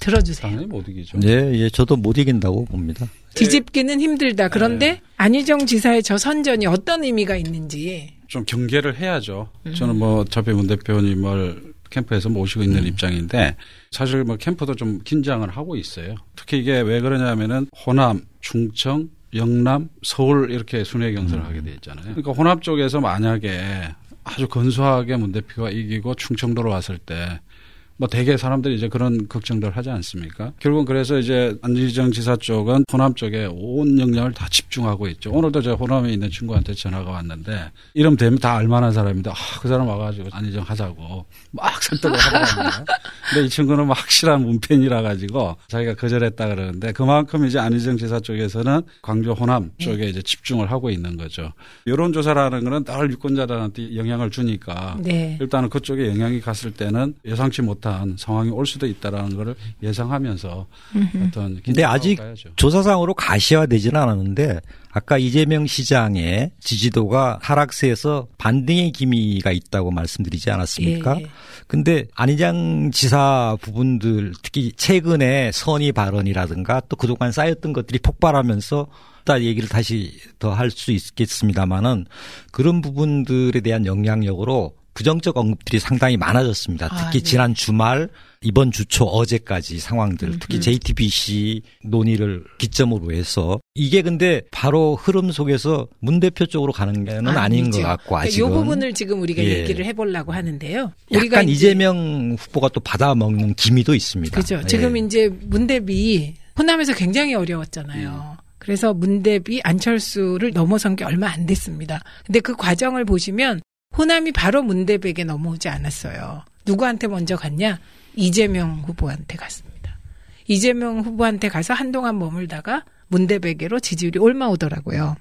들어주세요. 당연히 못 이기죠. 예, 예, 저도 못 이긴다고 봅니다. 뒤집기는 힘들다. 그런데 네. 안희정 지사의 저 선전이 어떤 의미가 있는지. 좀 경계를 해야죠. 음. 저는 뭐 어차피 문 대표님을 캠프에서 모시고 있는 입장인데 사실 뭐 캠프도 좀 긴장을 하고 있어요. 특히 이게 왜 그러냐면은 호남, 충청, 영남, 서울 이렇게 순회 경선을 하게 돼 있잖아요. 그러니까 호남 쪽에서 만약에 아주 근소하게 문 대표가 이기고 충청도로 왔을 때 뭐 대개 사람들이 이제 그런 걱정들 하지 않습니까? 결국은 그래서 이제 안지정 지사 쪽은 호남 쪽에 온 역량을 다 집중하고 있죠. 오늘도 제가 호남에 있는 친구한테 전화가 왔는데 이름 되면 다 알만한 사람인데 아, 그 사람 와가지고 안지정 하자고 막 설득을 하더라고요. 근데 이 친구는 막 확실한 문팬이라 가지고 자기가 거절했다 그러는데 그만큼 이제 안희정 지사 쪽에서는 광주 호남 쪽에 이제 집중을 하고 있는 거죠. 여론조사라는 거는 늘 유권자들한테 영향을 주니까 네. 일단은 그쪽에 영향이 갔을 때는 예상치 못한 상황이 올 수도 있다라는 거를 예상하면서 어떤 근데 아직 가야죠. 조사상으로 가시화되지는 않았는데 아까 이재명 시장의 지지도가 하락세에서 반등의 기미가 있다고 말씀드리지 않았습니까? 예, 예. 근데 안희장 지사 부분들 특히 최근에 선의 발언이라든가 또 그동안 쌓였던 것들이 폭발하면서 다 얘기를 다시 더 할 수 있겠습니다만은 그런 부분들에 대한 영향력으로 부정적 언급들이 상당히 많아졌습니다. 아, 특히 네. 지난 주말 이번 주초 어제까지 상황들 음, 특히 음. JTBC 논의를 기점으로 해서 이게 근데 바로 흐름 속에서 문 대표 쪽으로 가는 게는 아닌 아니죠. 것 같고 그러니까 아직은 이 부분을 지금 우리가 예. 얘기를 해보려고 하는데요. 약간 이제- 이재명 후보가 또 받아먹는 기미도 있습니다. 그죠. 예. 지금 이제 문 대비 호남에서 굉장히 어려웠잖아요. 그래서 문대비 안철수를 넘어선 게 얼마 안 됐습니다. 근데 그 과정을 보시면 호남이 바로 문대백에 넘어오지 않았어요. 누구한테 먼저 갔냐? 이재명 후보한테 갔습니다. 이재명 후보한테 가서 한동안 머물다가 문대백으로 지지율이 올라오더라고요.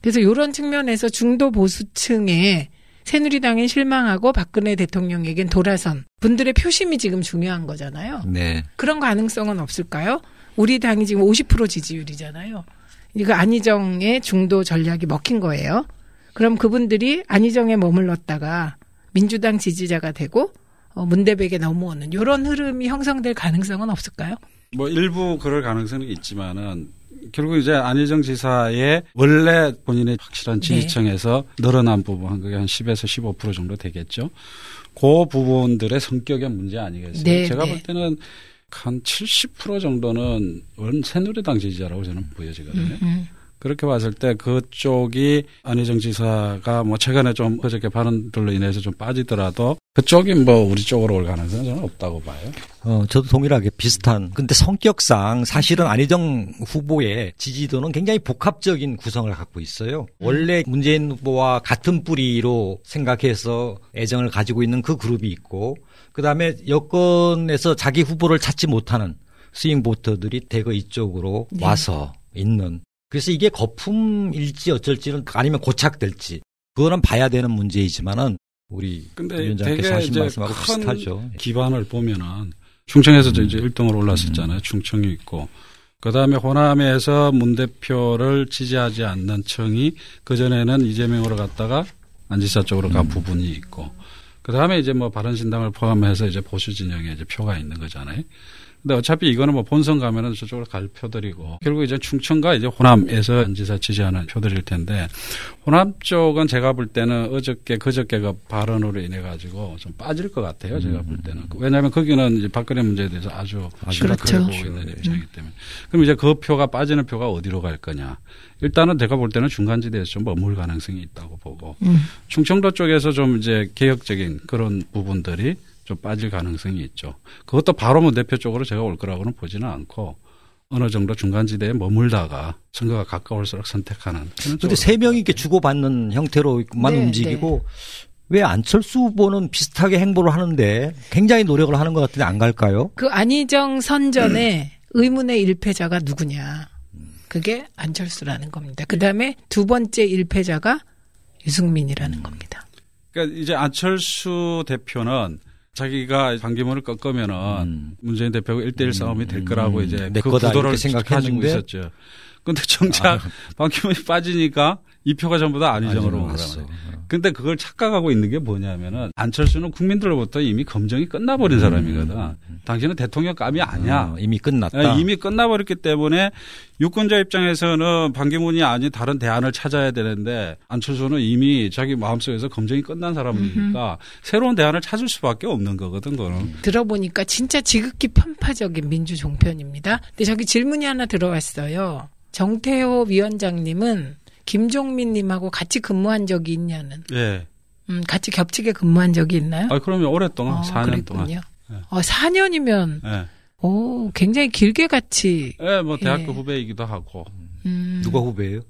그래서 이런 측면에서 중도 보수층에 새누리당에 실망하고 박근혜 대통령에겐 돌아선 분들의 표심이 지금 중요한 거잖아요. 네. 그런 가능성은 없을까요? 우리 당이 지금 50% 지지율이잖아요. 이거 안희정의 중도 전략이 먹힌 거예요. 그럼 그분들이 안희정에 머물렀다가 민주당 지지자가 되고 어, 문대백에 넘어오는 이런 흐름이 형성될 가능성은 없을까요? 뭐 일부 그럴 가능성이 있지만은 결국 이제 안희정 지사의 원래 본인의 확실한 네. 지지층에서 늘어난 부분, 그게 한 10에서 15% 정도 되겠죠. 그 부분들의 성격의 문제 아니겠어요? 네, 제가 네. 볼 때는 한 70% 정도는 원 새누리당 지지자라고 저는 보여지거든요. 음. 그렇게 봤을 때 그쪽이 안희정 지사가 뭐 최근에 좀 그저께 발언들로 인해서 좀 빠지더라도 그쪽이 뭐 우리 쪽으로 올 가능성은 저는 없다고 봐요. 어, 저도 동일하게 비슷한. 근데 성격상 사실은 안희정 후보의 지지도는 굉장히 복합적인 구성을 갖고 있어요. 원래 문재인 후보와 같은 뿌리로 생각해서 애정을 가지고 있는 그 그룹이 있고, 그 다음에 여권에서 자기 후보를 찾지 못하는 스윙 보터들이 대거 이쪽으로 네. 와서 있는. 그래서 이게 거품일지 어쩔지는 아니면 고착될지 그거는 봐야 되는 문제이지만은 우리 위원장께서 하신 말씀하고 큰 비슷하죠. 기반을 보면은 충청에서 도 음. 이제 1등으로 올랐었잖아요. 충청이 있고. 그 다음에 호남에서 문 대표를 지지하지 않는 청이 그전에는 이재명으로 갔다가 안지사 쪽으로 간 음. 부분이 있고. 그 다음에 이제 뭐 바른신당을 포함해서 이제 보수 진영에 이제 표가 있는 거잖아요. 근데 어차피 이거는 뭐 본선 가면은 저쪽으로 갈 표들이고 결국 이제 충청과 이제 호남에서 안지사 지지하는 표들일 텐데 호남 쪽은 제가 볼 때는 어저께 그저께 그 발언으로 인해 가지고 좀 빠질 것 같아요. 제가 볼 때는 왜냐하면 거기는 이제 박근혜 문제에 대해서 아주 아, 심각하게 그렇죠. 보고 있는 입장이기 때문에 그럼 이제 그 표가 빠지는 표가 어디로 갈 거냐? 일단은 제가 볼 때는 중간지대에서 좀 머물 가능성이 있다고 보고 음. 충청도 쪽에서 좀 이제 개혁적인 그런 부분들이 좀 빠질 가능성이 있죠. 그것도 바로 뭐 대표 쪽으로 제가 올 거라고는 보지는 않고 어느 정도 중간지대에 머물다가 선거가 가까울수록 선택하는. 그런 근데 쪽으로 세 명이 이렇게 주고받는 형태로만 네, 움직이고 왜 안철수 후보는 비슷하게 행보를 하는데 굉장히 노력을 하는 것 같은데 안 갈까요? 그 안희정 선전에 의문의 일패자가 누구냐. 그게 안철수라는 겁니다. 그 다음에 두 번째 일패자가 유승민이라는 겁니다. 그러니까 이제 안철수 대표는 자기가 반기문을 꺾으면은 음. 문재인 대표가 1대1 싸움이 될 거라고 음, 이제 내그 구도를 생각했는데 있었죠. 근데 정작 반기문이 빠지니까 이 표가 전부 다 안희정으로 말이에요. 근데 그걸 착각하고 있는 게 뭐냐면은 안철수는 국민들로부터 이미 검증이 끝나버린 사람이거든. 당신은 대통령감이 아니야. 어, 이미 끝났다. 예, 이미 끝나버렸기 때문에 유권자 입장에서는 반기문이 아닌 다른 대안을 찾아야 되는데 안철수는 이미 자기 마음속에서 검증이 끝난 사람이니까 새로운 대안을 찾을 수밖에 없는 거거든, 그거는. 들어보니까 진짜 지극히 편파적인 민주 종편입니다. 근데 저기 질문이 하나 들어왔어요. 정태호 위원장님은 김종민님하고 같이 근무한 적이 있냐는. 예. 음, 같이 겹치게 근무한 적이 있나요? 아, 그러면 오랫동안, 어, 4년 동안. 그랬군요. 네. 어, 4년이면, 예. 오, 굉장히 길게 같이, 예, 뭐 대학교 예. 후배이기도 하고. 음. 누가 후배예요?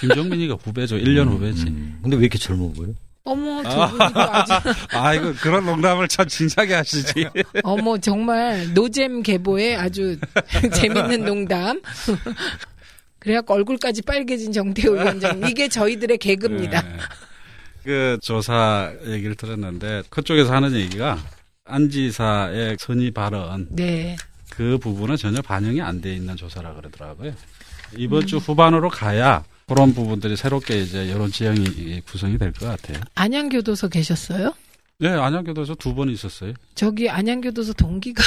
김종민이가 후배죠. 1년 후배지. 음. 근데 왜 이렇게 젊어 보여? 어머, 두 분이 또 아주, 아, 이거 그런 농담을 참 진지하게 하시지. 어머, 정말, 노잼 계보의 아주 재밌는 농담. 그래갖고 얼굴까지 빨개진 정태호 위원장. 이게 저희들의 개그입니다. 네. 그 조사 얘기를 들었는데 그쪽에서 하는 얘기가 안 지사의 선의 발언 네. 그 부분은 전혀 반영이 안 돼 있는 조사라 그러더라고요. 이번 주 후반으로 가야 그런 부분들이 새롭게 이제 여론 지형이 구성이 될 것 같아요. 안양교도소 계셨어요? 네, 안양교도에서 두번 있었어요. 저기 안양교도소 동기가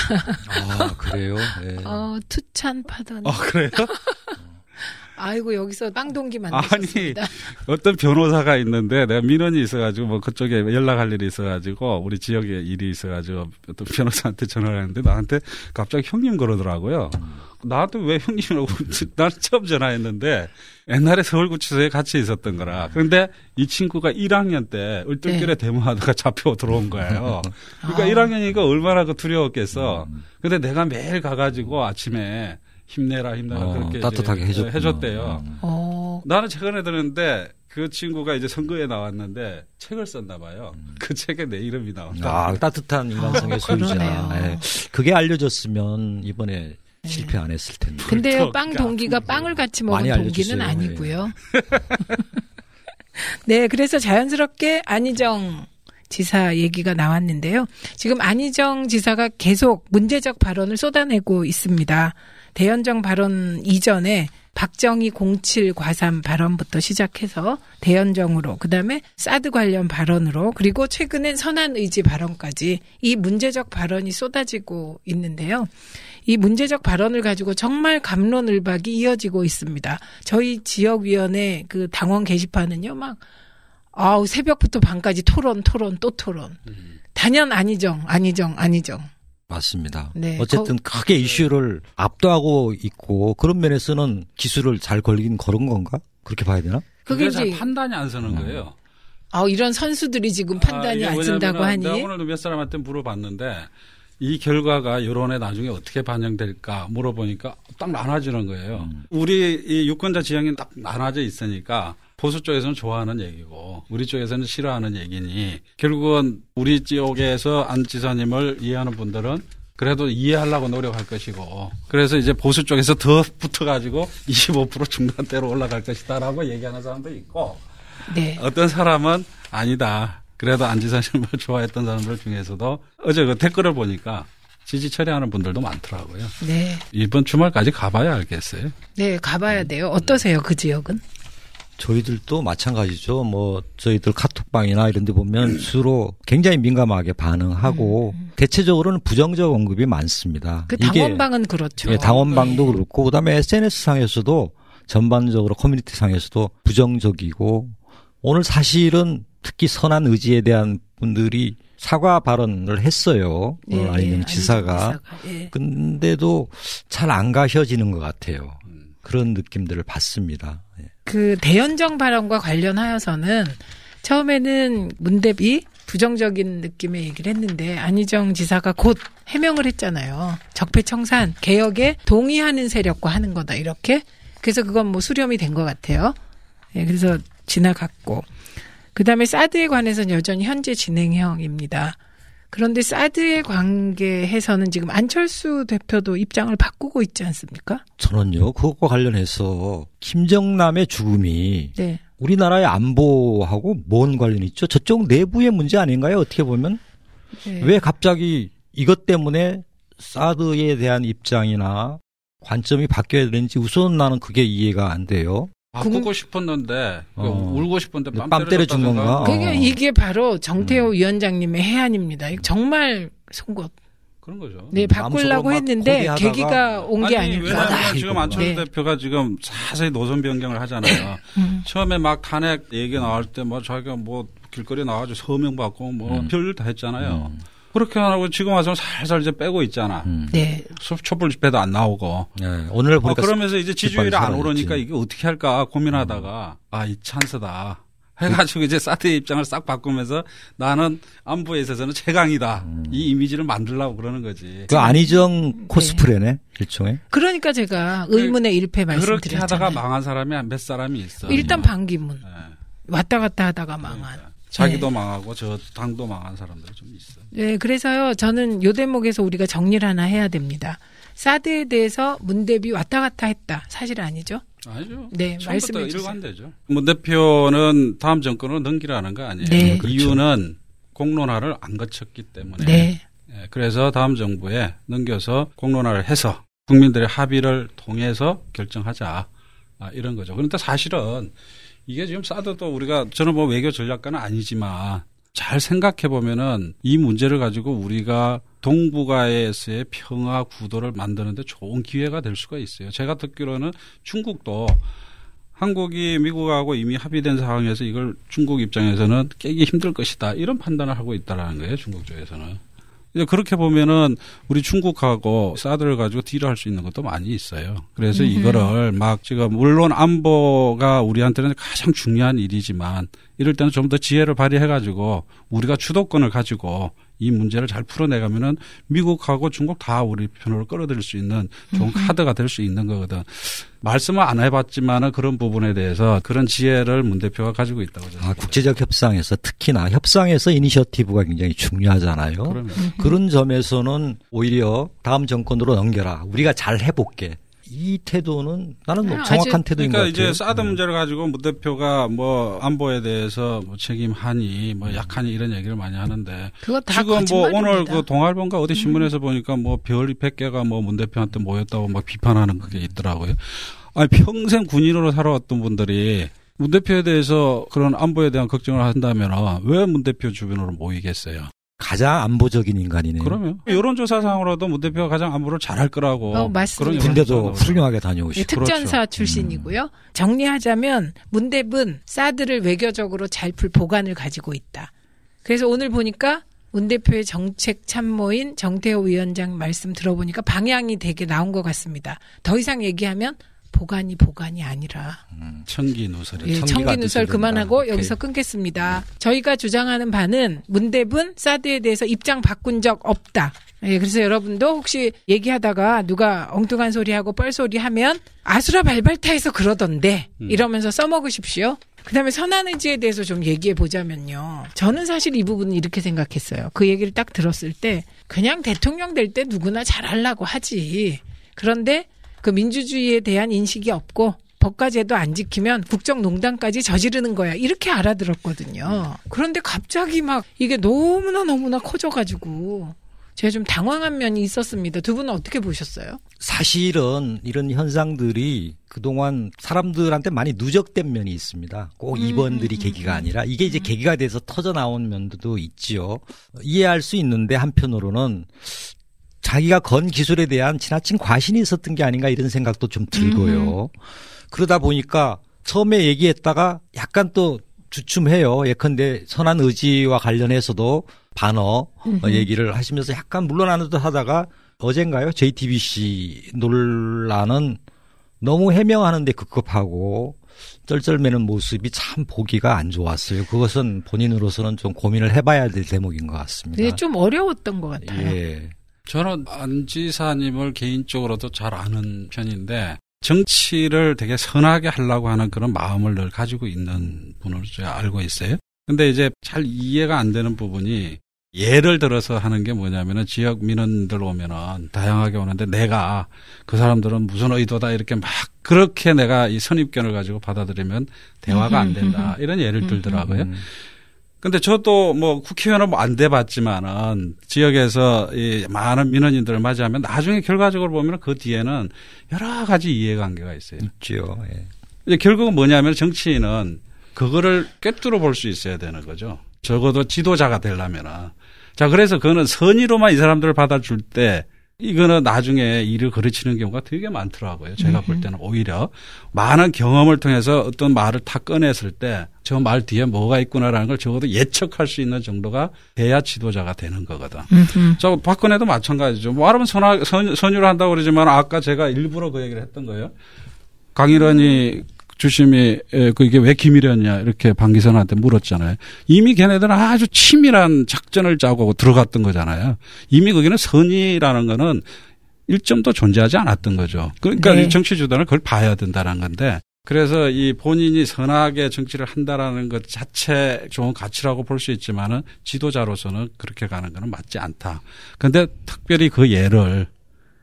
아, 그래요? 네. 어, 투찬 파던. 아, 그래요? 아이고 여기서 빵 동기 아니, 만드셨습니다. 어떤 변호사가 있는데 내가 민원이 있어가지고 뭐 그쪽에 연락할 일이 있어가지고 우리 지역에 일이 있어가지고 어떤 변호사한테 전화를 했는데 나한테 갑자기 형님 그러더라고요. 나한테 왜 형님이라고 난 처음 전화했는데 옛날에 서울구치소에 같이 있었던 거라. 그런데 이 친구가 1학년 때 을들결에 네. 데모하다가 잡혀 들어온 거예요. 그러니까 아. 1학년이니까 얼마나 그 두려웠겠어. 근데 내가 매일 가가지고 아침에 힘내라 힘내라 어, 그렇게 따뜻하게 해줬구나. 해줬대요. 음. 어, 나는 최근에 들었는데 그 친구가 이제 선거에 나왔는데 책을 썼나 봐요. 음. 그 책에 내 이름이 나왔다. 아, 따뜻한 인간성의 아, 소유자. 네. 그게 알려졌으면 이번에 실패 안 했을 텐데. 근데요 빵 동기가 빵을 같이 먹은 동기는. 아니고요. 네, 그래서 자연스럽게 안희정 지사 얘기가 나왔는데요. 지금 안희정 지사가 계속 문제적 발언을 쏟아내고 있습니다. 대연정 발언 이전에 박정희 07 과삼 발언부터 시작해서 대연정으로 그다음에 사드 관련 발언으로 그리고 최근엔 선한 의지 발언까지 이 문제적 발언이 쏟아지고 있는데요. 이 문제적 발언을 가지고 정말 감론을박이 이어지고 있습니다. 저희 지역위원회 그 당원 게시판은요, 막, 아우, 새벽부터 밤까지 토론, 토론, 또 토론. 단연 아니정, 아니정, 아니정. 맞습니다. 네, 어쨌든 크게 이슈를 압도하고 있고 그런 면에서는 기술을 잘 걸긴 걸은 건가? 그렇게 봐야 되나? 그게 이제, 판단이 안 서는 거예요. 아 이런 선수들이 지금 아, 판단이 이게 안 쓴다고 하니. 내가 오늘도 몇 사람한테 물어봤는데 이 결과가 여론에 나중에 어떻게 반영될까 물어보니까 딱 나눠지는 거예요. 음. 우리 이 유권자 지형이 딱 나눠져 있으니까 보수 쪽에서는 좋아하는 얘기고 우리 쪽에서는 싫어하는 얘기니 결국은 우리 지역에서 안 지사님을 이해하는 분들은 그래도 이해하려고 노력할 것이고 그래서 이제 보수 쪽에서 더 붙어가지고 25% 중간대로 올라갈 것이다라고 얘기하는 사람도 있고 네. 어떤 사람은 아니다. 그래도 안지사님을 좋아했던 사람들 중에서도 어제 그 댓글을 보니까 지지 처리하는 분들도 많더라고요. 네. 이번 주말까지 가봐야 알겠어요. 네, 가봐야 돼요. 어떠세요, 그 지역은? 저희들도 마찬가지죠. 뭐 저희들 카톡방이나 이런 데 보면 주로 굉장히 민감하게 반응하고 대체적으로는 부정적 언급이 많습니다. 그 이게 당원방은 그렇죠. 예, 당원방도 네. 그렇고 그다음에 SNS 상에서도 전반적으로 커뮤니티 상에서도 부정적이고 오늘 사실은 특히 선한 의지에 대한 분들이 사과 발언을 했어요. 예, 오늘 안희정 안희정 지사가. 지사가. 예. 근데도 잘 안 가셔지는 것 같아요. 그런 느낌들을 받습니다. 예. 그 대연정 발언과 관련하여서는 처음에는 문대비 부정적인 느낌의 얘기를 했는데 안희정 지사가 곧 해명을 했잖아요. 적폐청산 개혁에 동의하는 세력과 하는 거다 이렇게. 그래서 그건 뭐 수렴이 된 것 같아요. 예, 그래서 지나갔고 그 다음에 사드에 관해서는 여전히 현재 진행형입니다. 그런데 사드에 관계해서는 지금 안철수 대표도 입장을 바꾸고 있지 않습니까? 저는요, 그것과 관련해서 김정남의 죽음이 네. 우리나라의 안보하고 뭔 관련이 있죠? 저쪽 내부의 문제 아닌가요? 어떻게 보면? 네. 왜 갑자기 이것 때문에 사드에 대한 입장이나 관점이 바뀌어야 되는지 우선 나는 그게 이해가 안 돼요. 바꾸고 싶었는데 그 어. 울고 싶은데 뺨, 뺨 때려준. 건가? 그러니까 어. 이게 바로 정태호 음. 위원장님의 해안입니다. 정말 송곳. 그런 거죠. 네, 바꾸려고 막 했는데 계기가 온 게 아니, 아닐까. 왜냐하면 지금. 안철수 네. 대표가 지금 자세히 노선 변경을 하잖아요. 음. 처음에 막 탄핵 얘기 나올 때 뭐 자기가 뭐 길거리 나와가지고 서명 받고 뭐 음. 별일 다 했잖아요. 음. 그렇게 안 하고 지금 와서 살살 이제 빼고 있잖아. 음. 네. 수- 촛불 집회도 안 나오고. 네, 오늘 어, 보니까 그러면서 이제 지지율이 안. 오르니까 이게 어떻게 할까 고민하다가 아, 이 찬스다. 해가지고 이제 사드의 입장을 싹 바꾸면서 나는 안보에 있어서는 최강이다. 이 이미지를 만들려고 그러는 거지. 그 안희정 코스프레네 일종의. 그러니까 제가 의문의 일패 그렇게 말씀드렸잖아요. 하다가 망한 사람이 몇 사람이 있어. 일단 반기문 네. 왔다 갔다 하다가 망한. 그러니까. 자기도 망하고 저 당도 망한 사람들이 좀 있어. 네, 그래서요 저는 요 대목에서 우리가 정리를 하나 해야 됩니다. 사드에 대해서 문 대비 왔다 갔다 했다. 사실 아니죠? 아니죠. 네, 말씀해 이러고 주세요. 안 되죠. 문 대표는 다음 정권으로 넘기라는 거 아니에요. 네. 그 이유는 공론화를 안 거쳤기 때문에. 네. 예, 그래서 다음 정부에 넘겨서 공론화를 해서 국민들의 합의를 통해서 결정하자. 아, 이런 거죠. 그런데 사실은 이게 지금 사드도 우리가 저는 뭐 외교 전략가는 아니지만 잘 생각해 보면은 이 문제를 가지고 우리가 동북아에서의 평화 구도를 만드는데 좋은 기회가 될 수가 있어요. 제가 듣기로는 중국도 한국이 미국하고 이미 합의된 상황에서 이걸 중국 입장에서는 깨기 힘들 것이다. 이런 판단을 하고 있다라는 거예요. 중국 쪽에서는. 그렇게 보면은 우리 중국하고 사드를 가지고 딜을 할 수 있는 것도 많이 있어요. 그래서 이거를 막 지금 물론 안보가 우리한테는 가장 중요한 일이지만 이럴 때는 좀 더 지혜를 발휘해 가지고 우리가 주도권을 가지고 이 문제를 잘 풀어내가면은 미국하고 중국 다 우리 편으로 끌어들일 수 있는 좋은 카드가 될 수 있는 거거든. 말씀을 안 해봤지만은 그런 부분에 대해서 그런 지혜를 문 대표가 가지고 있다고 저는 아, 생각해요. 국제적 협상에서 특히나 협상에서 이니셔티브가 굉장히 중요하잖아요. 그러면 그런 점에서는 오히려 다음 정권으로 넘겨라. 우리가 잘 해볼게. 이 태도는 나는 뭐 아, 정확한 태도인 그러니까 것 같아요. 이제 사드 음. 문제를 가지고 문 대표가 뭐 안보에 대해서 뭐 책임하니 뭐 약하니 이런 얘기를 많이 하는데 그거 다 지금 뭐. 음. 오늘 그 동아일보인가 어디 신문에서 보니까 뭐별 100개가 뭐 문 대표한테 모였다고 막 비판하는 그게 있더라고요. 아니 평생 군인으로 살아왔던 분들이 문 대표에 대해서 그런 안보에 대한 걱정을 한다면 왜 문 대표 주변으로 모이겠어요? 가장 안보적인 인간이네요. 그러면 여론조사상으로도 문 대표가 가장 안보를 잘할 거라고 어, 맞습니다. 그런 군대도 훌륭하게 예, 다녀오시고. 특전사 그렇죠. 출신이고요. 정리하자면 문대은 사드를 외교적으로 잘 풀 보관을 가지고 있다. 그래서 오늘 보니까 문 대표의 정책 참모인 정태호 위원장 말씀 들어보니까 방향이 되게 나온 것 같습니다. 더 이상 얘기하면 보관이 보관이 아니라 청기 누설이 예, 청기 누설. 그만하고 오케이. 여기서 끊겠습니다. 저희가 주장하는 바는 문대은 사드에 대해서 입장 바꾼 적 없다. 예, 그래서 여러분도 혹시 얘기하다가 누가 엉뚱한 소리 하고 뻘소리 하면 아수라 발발타에서 그러던데 음. 이러면서 써먹으십시오. 그다음에 선한 의지에 대해서 좀 얘기해 보자면요. 저는 사실 이 부분은 이렇게 생각했어요. 그 얘기를 딱 들었을 때 그냥 대통령 될 때 누구나 잘하려고 하지. 그런데 그 민주주의에 대한 인식이 없고 법과제도 안 지키면 국정농단까지 저지르는 거야. 이렇게 알아들었거든요. 그런데 갑자기 막 이게 너무나 너무나 커져가지고 제가 좀 당황한 면이 있었습니다. 두 분은 어떻게 보셨어요? 사실은 이런 현상들이 그동안 사람들한테 많이 누적된 면이 있습니다. 꼭 음, 이번들이 음, 계기가 음. 아니라 이게 이제 계기가 돼서 터져 나온 면도 있지요. 이해할 수 있는데 한편으로는 자기가 건 기술에 대한 지나친 과신이 있었던 게 아닌가 이런 생각도 좀 들고요. 그러다 보니까 처음에 얘기했다가 약간 또 주춤해요. 예컨대 선한 의지와 관련해서도 반어 어, 음흠. 얘기를 하시면서 약간 물러나는 듯 하다가 어젠가요? JTBC 논란은 너무 해명하는데 급급하고 쩔쩔매는 모습이 참 보기가 안 좋았어요. 그것은 본인으로서는 좀 고민을 해봐야 될 대목인 것 같습니다. 그게 좀 어려웠던 것 같아요. 예. 저는 안 지사님을 개인적으로도 잘 아는 편인데 정치를 되게 선하게 하려고 하는 그런 마음을 늘 가지고 있는 분으로 제가 알고 있어요. 근데 이제 잘 이해가 안 되는 부분이 예를 들어서 하는 게 뭐냐면은 지역 민원들 오면은 다양하게 오는데 내가 그 사람들은 무슨 의도다 이렇게 막 그렇게 내가 이 선입견을 가지고 받아들이면 대화가 안 된다 이런 예를 들더라고요. 음. 근데 저도 뭐 국회의원은 뭐 안 돼봤지만은 지역에서 이 많은 민원인들을 맞이하면 나중에 결과적으로 보면 그 뒤에는 여러 가지 이해관계가 있어요. 있죠. 예. 이제 결국은 뭐냐면 정치인은 그거를 꿰뚫어 볼 수 있어야 되는 거죠. 적어도 지도자가 되려면은. 자, 그래서 그거는 선의로만 이 사람들을 받아줄 때 이거는 나중에 일을 그르치는 경우가 되게 많더라고요. 제가 볼 때는 오히려 많은 경험을 통해서 어떤 말을 탁 꺼냈을 때 저 말 뒤에 뭐가 있구나라는 걸 적어도 예측할 수 있는 정도가 돼야 지도자가 되는 거거든. 음흠. 저 박근혜도 마찬가지죠. 뭐 말하면 선하, 선, 선유를 한다고 그러지만 아까 제가 일부러 그 얘기를 했던 거예요. 강일원이 주심이 에, 그 이게 왜 기밀이었냐 이렇게 방기선한테 물었잖아요. 이미 걔네들은 아주 치밀한 작전을 짜고 들어갔던 거잖아요. 이미 거기는 선의라는 거는 일점도 존재하지 않았던 거죠. 그러니까 네. 이 정치 주도는 그걸 봐야 된다는 건데 그래서 이 본인이 선하게 정치를 한다라는 것 자체 좋은 가치라고 볼 수 있지만은 지도자로서는 그렇게 가는 거는 맞지 않다. 근데 특별히 그 예를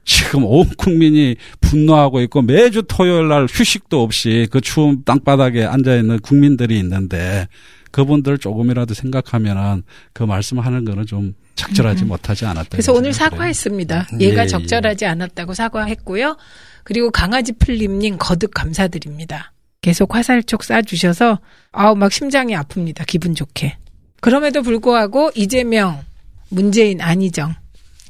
지금 온 국민이 분노하고 있고 매주 토요일 날 휴식도 없이 그 추운 땅바닥에 앉아 있는 국민들이 있는데 그분들 조금이라도 생각하면은 그 말씀하는 거는 좀 적절하지 못하지 않았다. 그래서 오늘. 사과했습니다. 예, 얘가 예. 적절하지 않았다고 사과했고요. 그리고 강아지 풀림님 거듭 감사드립니다. 계속 화살촉 쏴주셔서 아우 막 심장이 아픕니다. 기분 좋게. 그럼에도 불구하고 이재명, 문재인, 안희정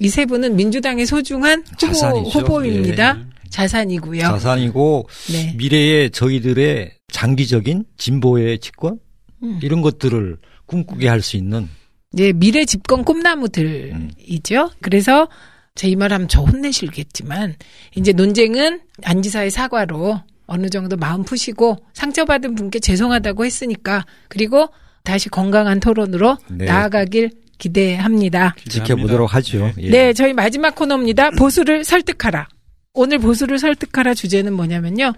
이 세 분은 민주당의 소중한 후보. 후보입니다. 예. 자산이고요. 자산이고 네. 미래의 저희들의 장기적인 진보의 집권 음. 이런 것들을 꿈꾸게 할 수 있는 이제 미래 집권 꿈나무들이죠. 그래서 제 이 말하면 저 혼내실겠지만 이제 논쟁은 안 지사의 사과로 어느 정도 마음 푸시고 상처받은 분께 죄송하다고 했으니까 그리고 다시 건강한 토론으로 네. 나아가길 기대합니다. 지켜보도록 하죠. 예. 네, 저희 마지막 코너입니다. 보수를 설득하라. 오늘 보수를 설득하라 주제는 뭐냐면요.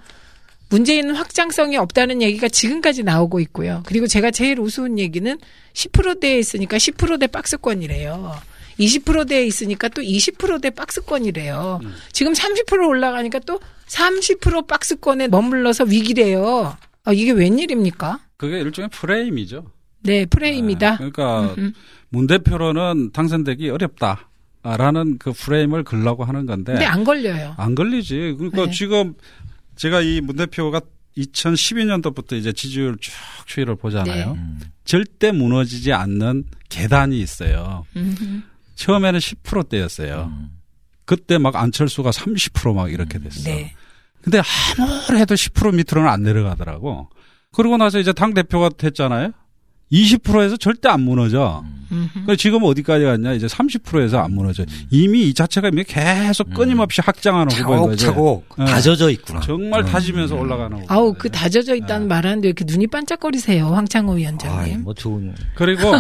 문재인은 확장성이 없다는 얘기가 지금까지 나오고 있고요. 그리고 제가 제일 우스운 얘기는 10%대에 있으니까 10%대 박스권이래요. 20%대에 있으니까 또 20%대 박스권이래요. 지금 30% 올라가니까 또 30% 박스권에 머물러서 위기래요. 아, 이게 웬일입니까? 그게 일종의 프레임이죠. 네, 프레임이다. 네, 그러니까 음흠. 문 대표로는 당선되기 어렵다 라는 그 프레임을 걸라고 하는 건데 근데 안 걸려요. 안 걸리지. 그러니까 네. 지금 제가 이 문 대표가 2012년도부터 이제 지지율 쭉 추이를 보잖아요. 네. 음. 절대 무너지지 않는 계단이 있어요. 음흠. 처음에는 10%대였어요. 음. 그때 막 안철수가 30%막 이렇게 됐어. 네. 근데 아무리 해도 10% 밑으로는 안 내려가더라고. 그러고 나서 이제 당 대표가 됐잖아요. 20%에서 절대 안 무너져. 그러니까 지금 어디까지 갔냐? 이제 30%에서 안 무너져. 이미 이 자체가 이미 계속 끊임없이 확장하는 후보인. 차곡차곡 네. 다져져 있구나. 정말 음. 다지면서 올라가는 후보. 아우 그 다져져 있다는 네. 말하는데 왜 이렇게 눈이 반짝거리세요, 황창호 위원장님. 뭐 좋은. 그리고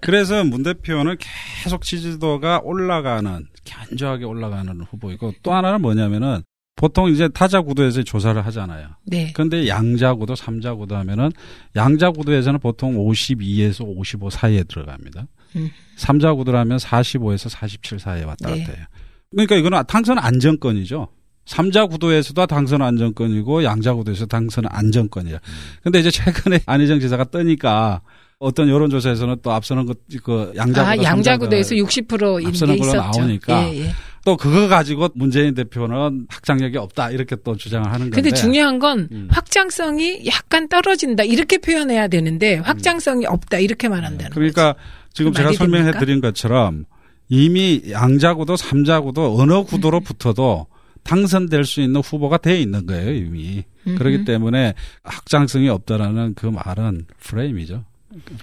그래서 문 대표는 계속 지지도가 올라가는 견조하게 올라가는 후보이고 또 하나는 뭐냐면은 보통 이제 타자 구도에서 조사를 하잖아요. 네. 근데 양자 구도, 삼자 구도 하면은 양자 구도에서는 보통 52에서 55 사이에 들어갑니다. 음. 삼자 구도라면 45에서 47 사이에 왔다 네. 갔다 해요. 그러니까 이거는 당선 안정권이죠. 삼자 구도에서도 당선 안정권이고 양자 구도에서 당선 안정권이야. 근데 이제 최근에 안희정 지사가 뜨니까 어떤 여론조사에서는 또 앞서는 그, 그 양자 구도, 아, 삼자 양자 구도에서 구도 60%인 앞서는 게 걸로 있었죠. 나오니까 예, 예. 또 그거 가지고 문재인 대표는 확장력이 없다 이렇게 또 주장을 하는 건데. 근데 중요한 건 음. 확장성이 약간 떨어진다 이렇게 표현해야 되는데 확장성이 없다 이렇게 말한다는 그러니까 지금 그 제가 설명해? 드린 것처럼 이미 양자구도 삼자구도 어느 구도로 붙어도 당선될 수 있는 후보가 돼 있는 거예요 이미 음흠. 그렇기 때문에 확장성이 없다라는 그 말은 프레임이죠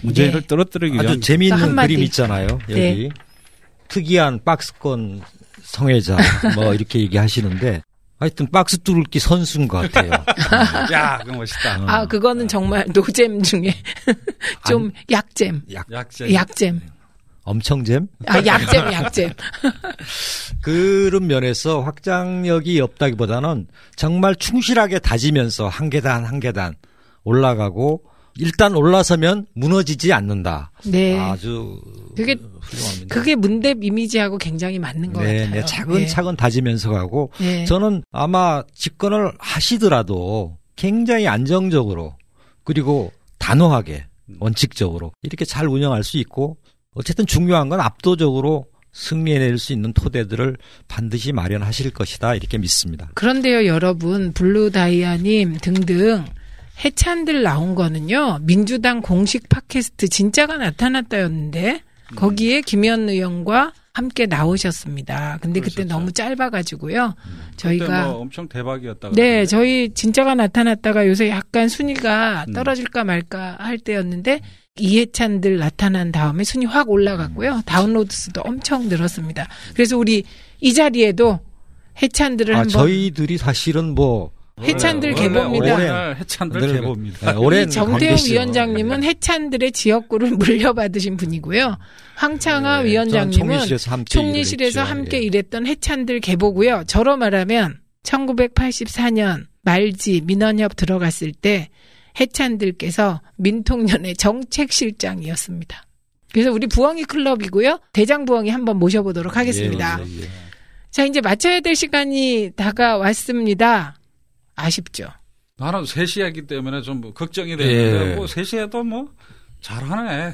문재인을 네. 떨어뜨리기 아주 위한 또 재미있는. 그림 있잖아요. 여기 네. 특이한 박스권 성애자 뭐 이렇게 얘기하시는데 하여튼 박스 뚫기 선수인 것 같아요. 야 그거 멋있다. 아 그거는 정말 노잼 중에 좀 약잼. 약 약잼. 엄청 잼? 아 약잼 약잼. 그런 면에서 확장력이 없다기보다는 정말 충실하게 다지면서 한 계단 한 계단 올라가고 일단 올라서면 무너지지 않는다. 네 아주 그게 훌륭합니다. 그게 문대 이미지하고 굉장히 맞는 것 네, 같아요. 네, 차근차근 다지면서 가고 네. 저는 아마 집권을 하시더라도 굉장히 안정적으로 그리고 단호하게 원칙적으로 이렇게 잘 운영할 수 있고 어쨌든 중요한 건 압도적으로 승리해낼 수 있는 토대들을 반드시 마련하실 것이다 이렇게 믿습니다. 그런데요, 여러분, 블루 다이아님 등등 해찬들 나온 거는요, 민주당 공식 팟캐스트 진짜가 나타났다였는데, 거기에 김현 의원과 함께 나오셨습니다. 근데 그때. 너무 짧아가지고요, 그때 저희가. 뭐 엄청 대박이었다고 네. 저희 진짜가 나타났다가 요새 약간 순위가 음. 떨어질까 말까 할 때였는데, 이해찬들 나타난 다음에 순위 확 음. 올라갔고요. 다운로드 수도 엄청 늘었습니다. 그래서 우리 이 자리에도 해찬들을 아, 한번 저희들이 사실은 뭐 해찬들 원래- 개봅니다. 원래 해찬들 늘- 개봅니다 네, 이 정태웅. 위원장님은 해찬들의 지역구를 물려받으신 분이고요. 황창하 네, 위원장님은 총리실에서 함께 총리실에서. 함께 예. 일했던 해찬들 개보고요. 저로 말하면 1984년 말지 민원협 들어갔을 때 해찬들께서 민통년의 정책실장이었습니다. 그래서 우리 부엉이 클럽이고요. 대장 부엉이 한번 모셔보도록 하겠습니다. 예, 예, 예. 자, 이제 마쳐야 될 시간이 다가왔습니다. 아쉽죠. 나는 3시 하기 때문에 좀 걱정이 예. 되는데 뭐 3시에도 뭐 잘하네.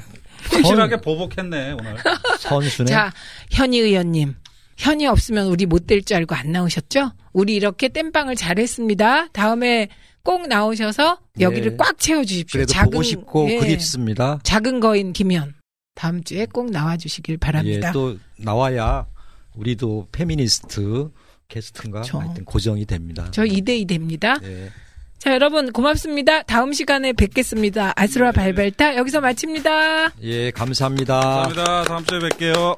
확실하게 보복했네 오늘. 선수네. 자, 현희 의원님. 현희 없으면 우리 못 될 줄 알고 안 나오셨죠? 우리 이렇게 땜빵을 잘했습니다. 다음에 꼭 나오셔서 여기를 네. 꽉 채워주십시오. 그래도 보고 싶고 예, 그립습니다. 작은 거인 김현. 다음 주에 꼭 나와주시길 바랍니다. 예, 또 나와야 우리도 페미니스트 게스트인가 저- 하여튼 고정이 됩니다. 저 2대2 됩니다. 예. 자, 여러분 고맙습니다. 다음 시간에 뵙겠습니다. 아수라 발발타 여기서 마칩니다. 예, 감사합니다. 감사합니다. 다음 주에 뵐게요.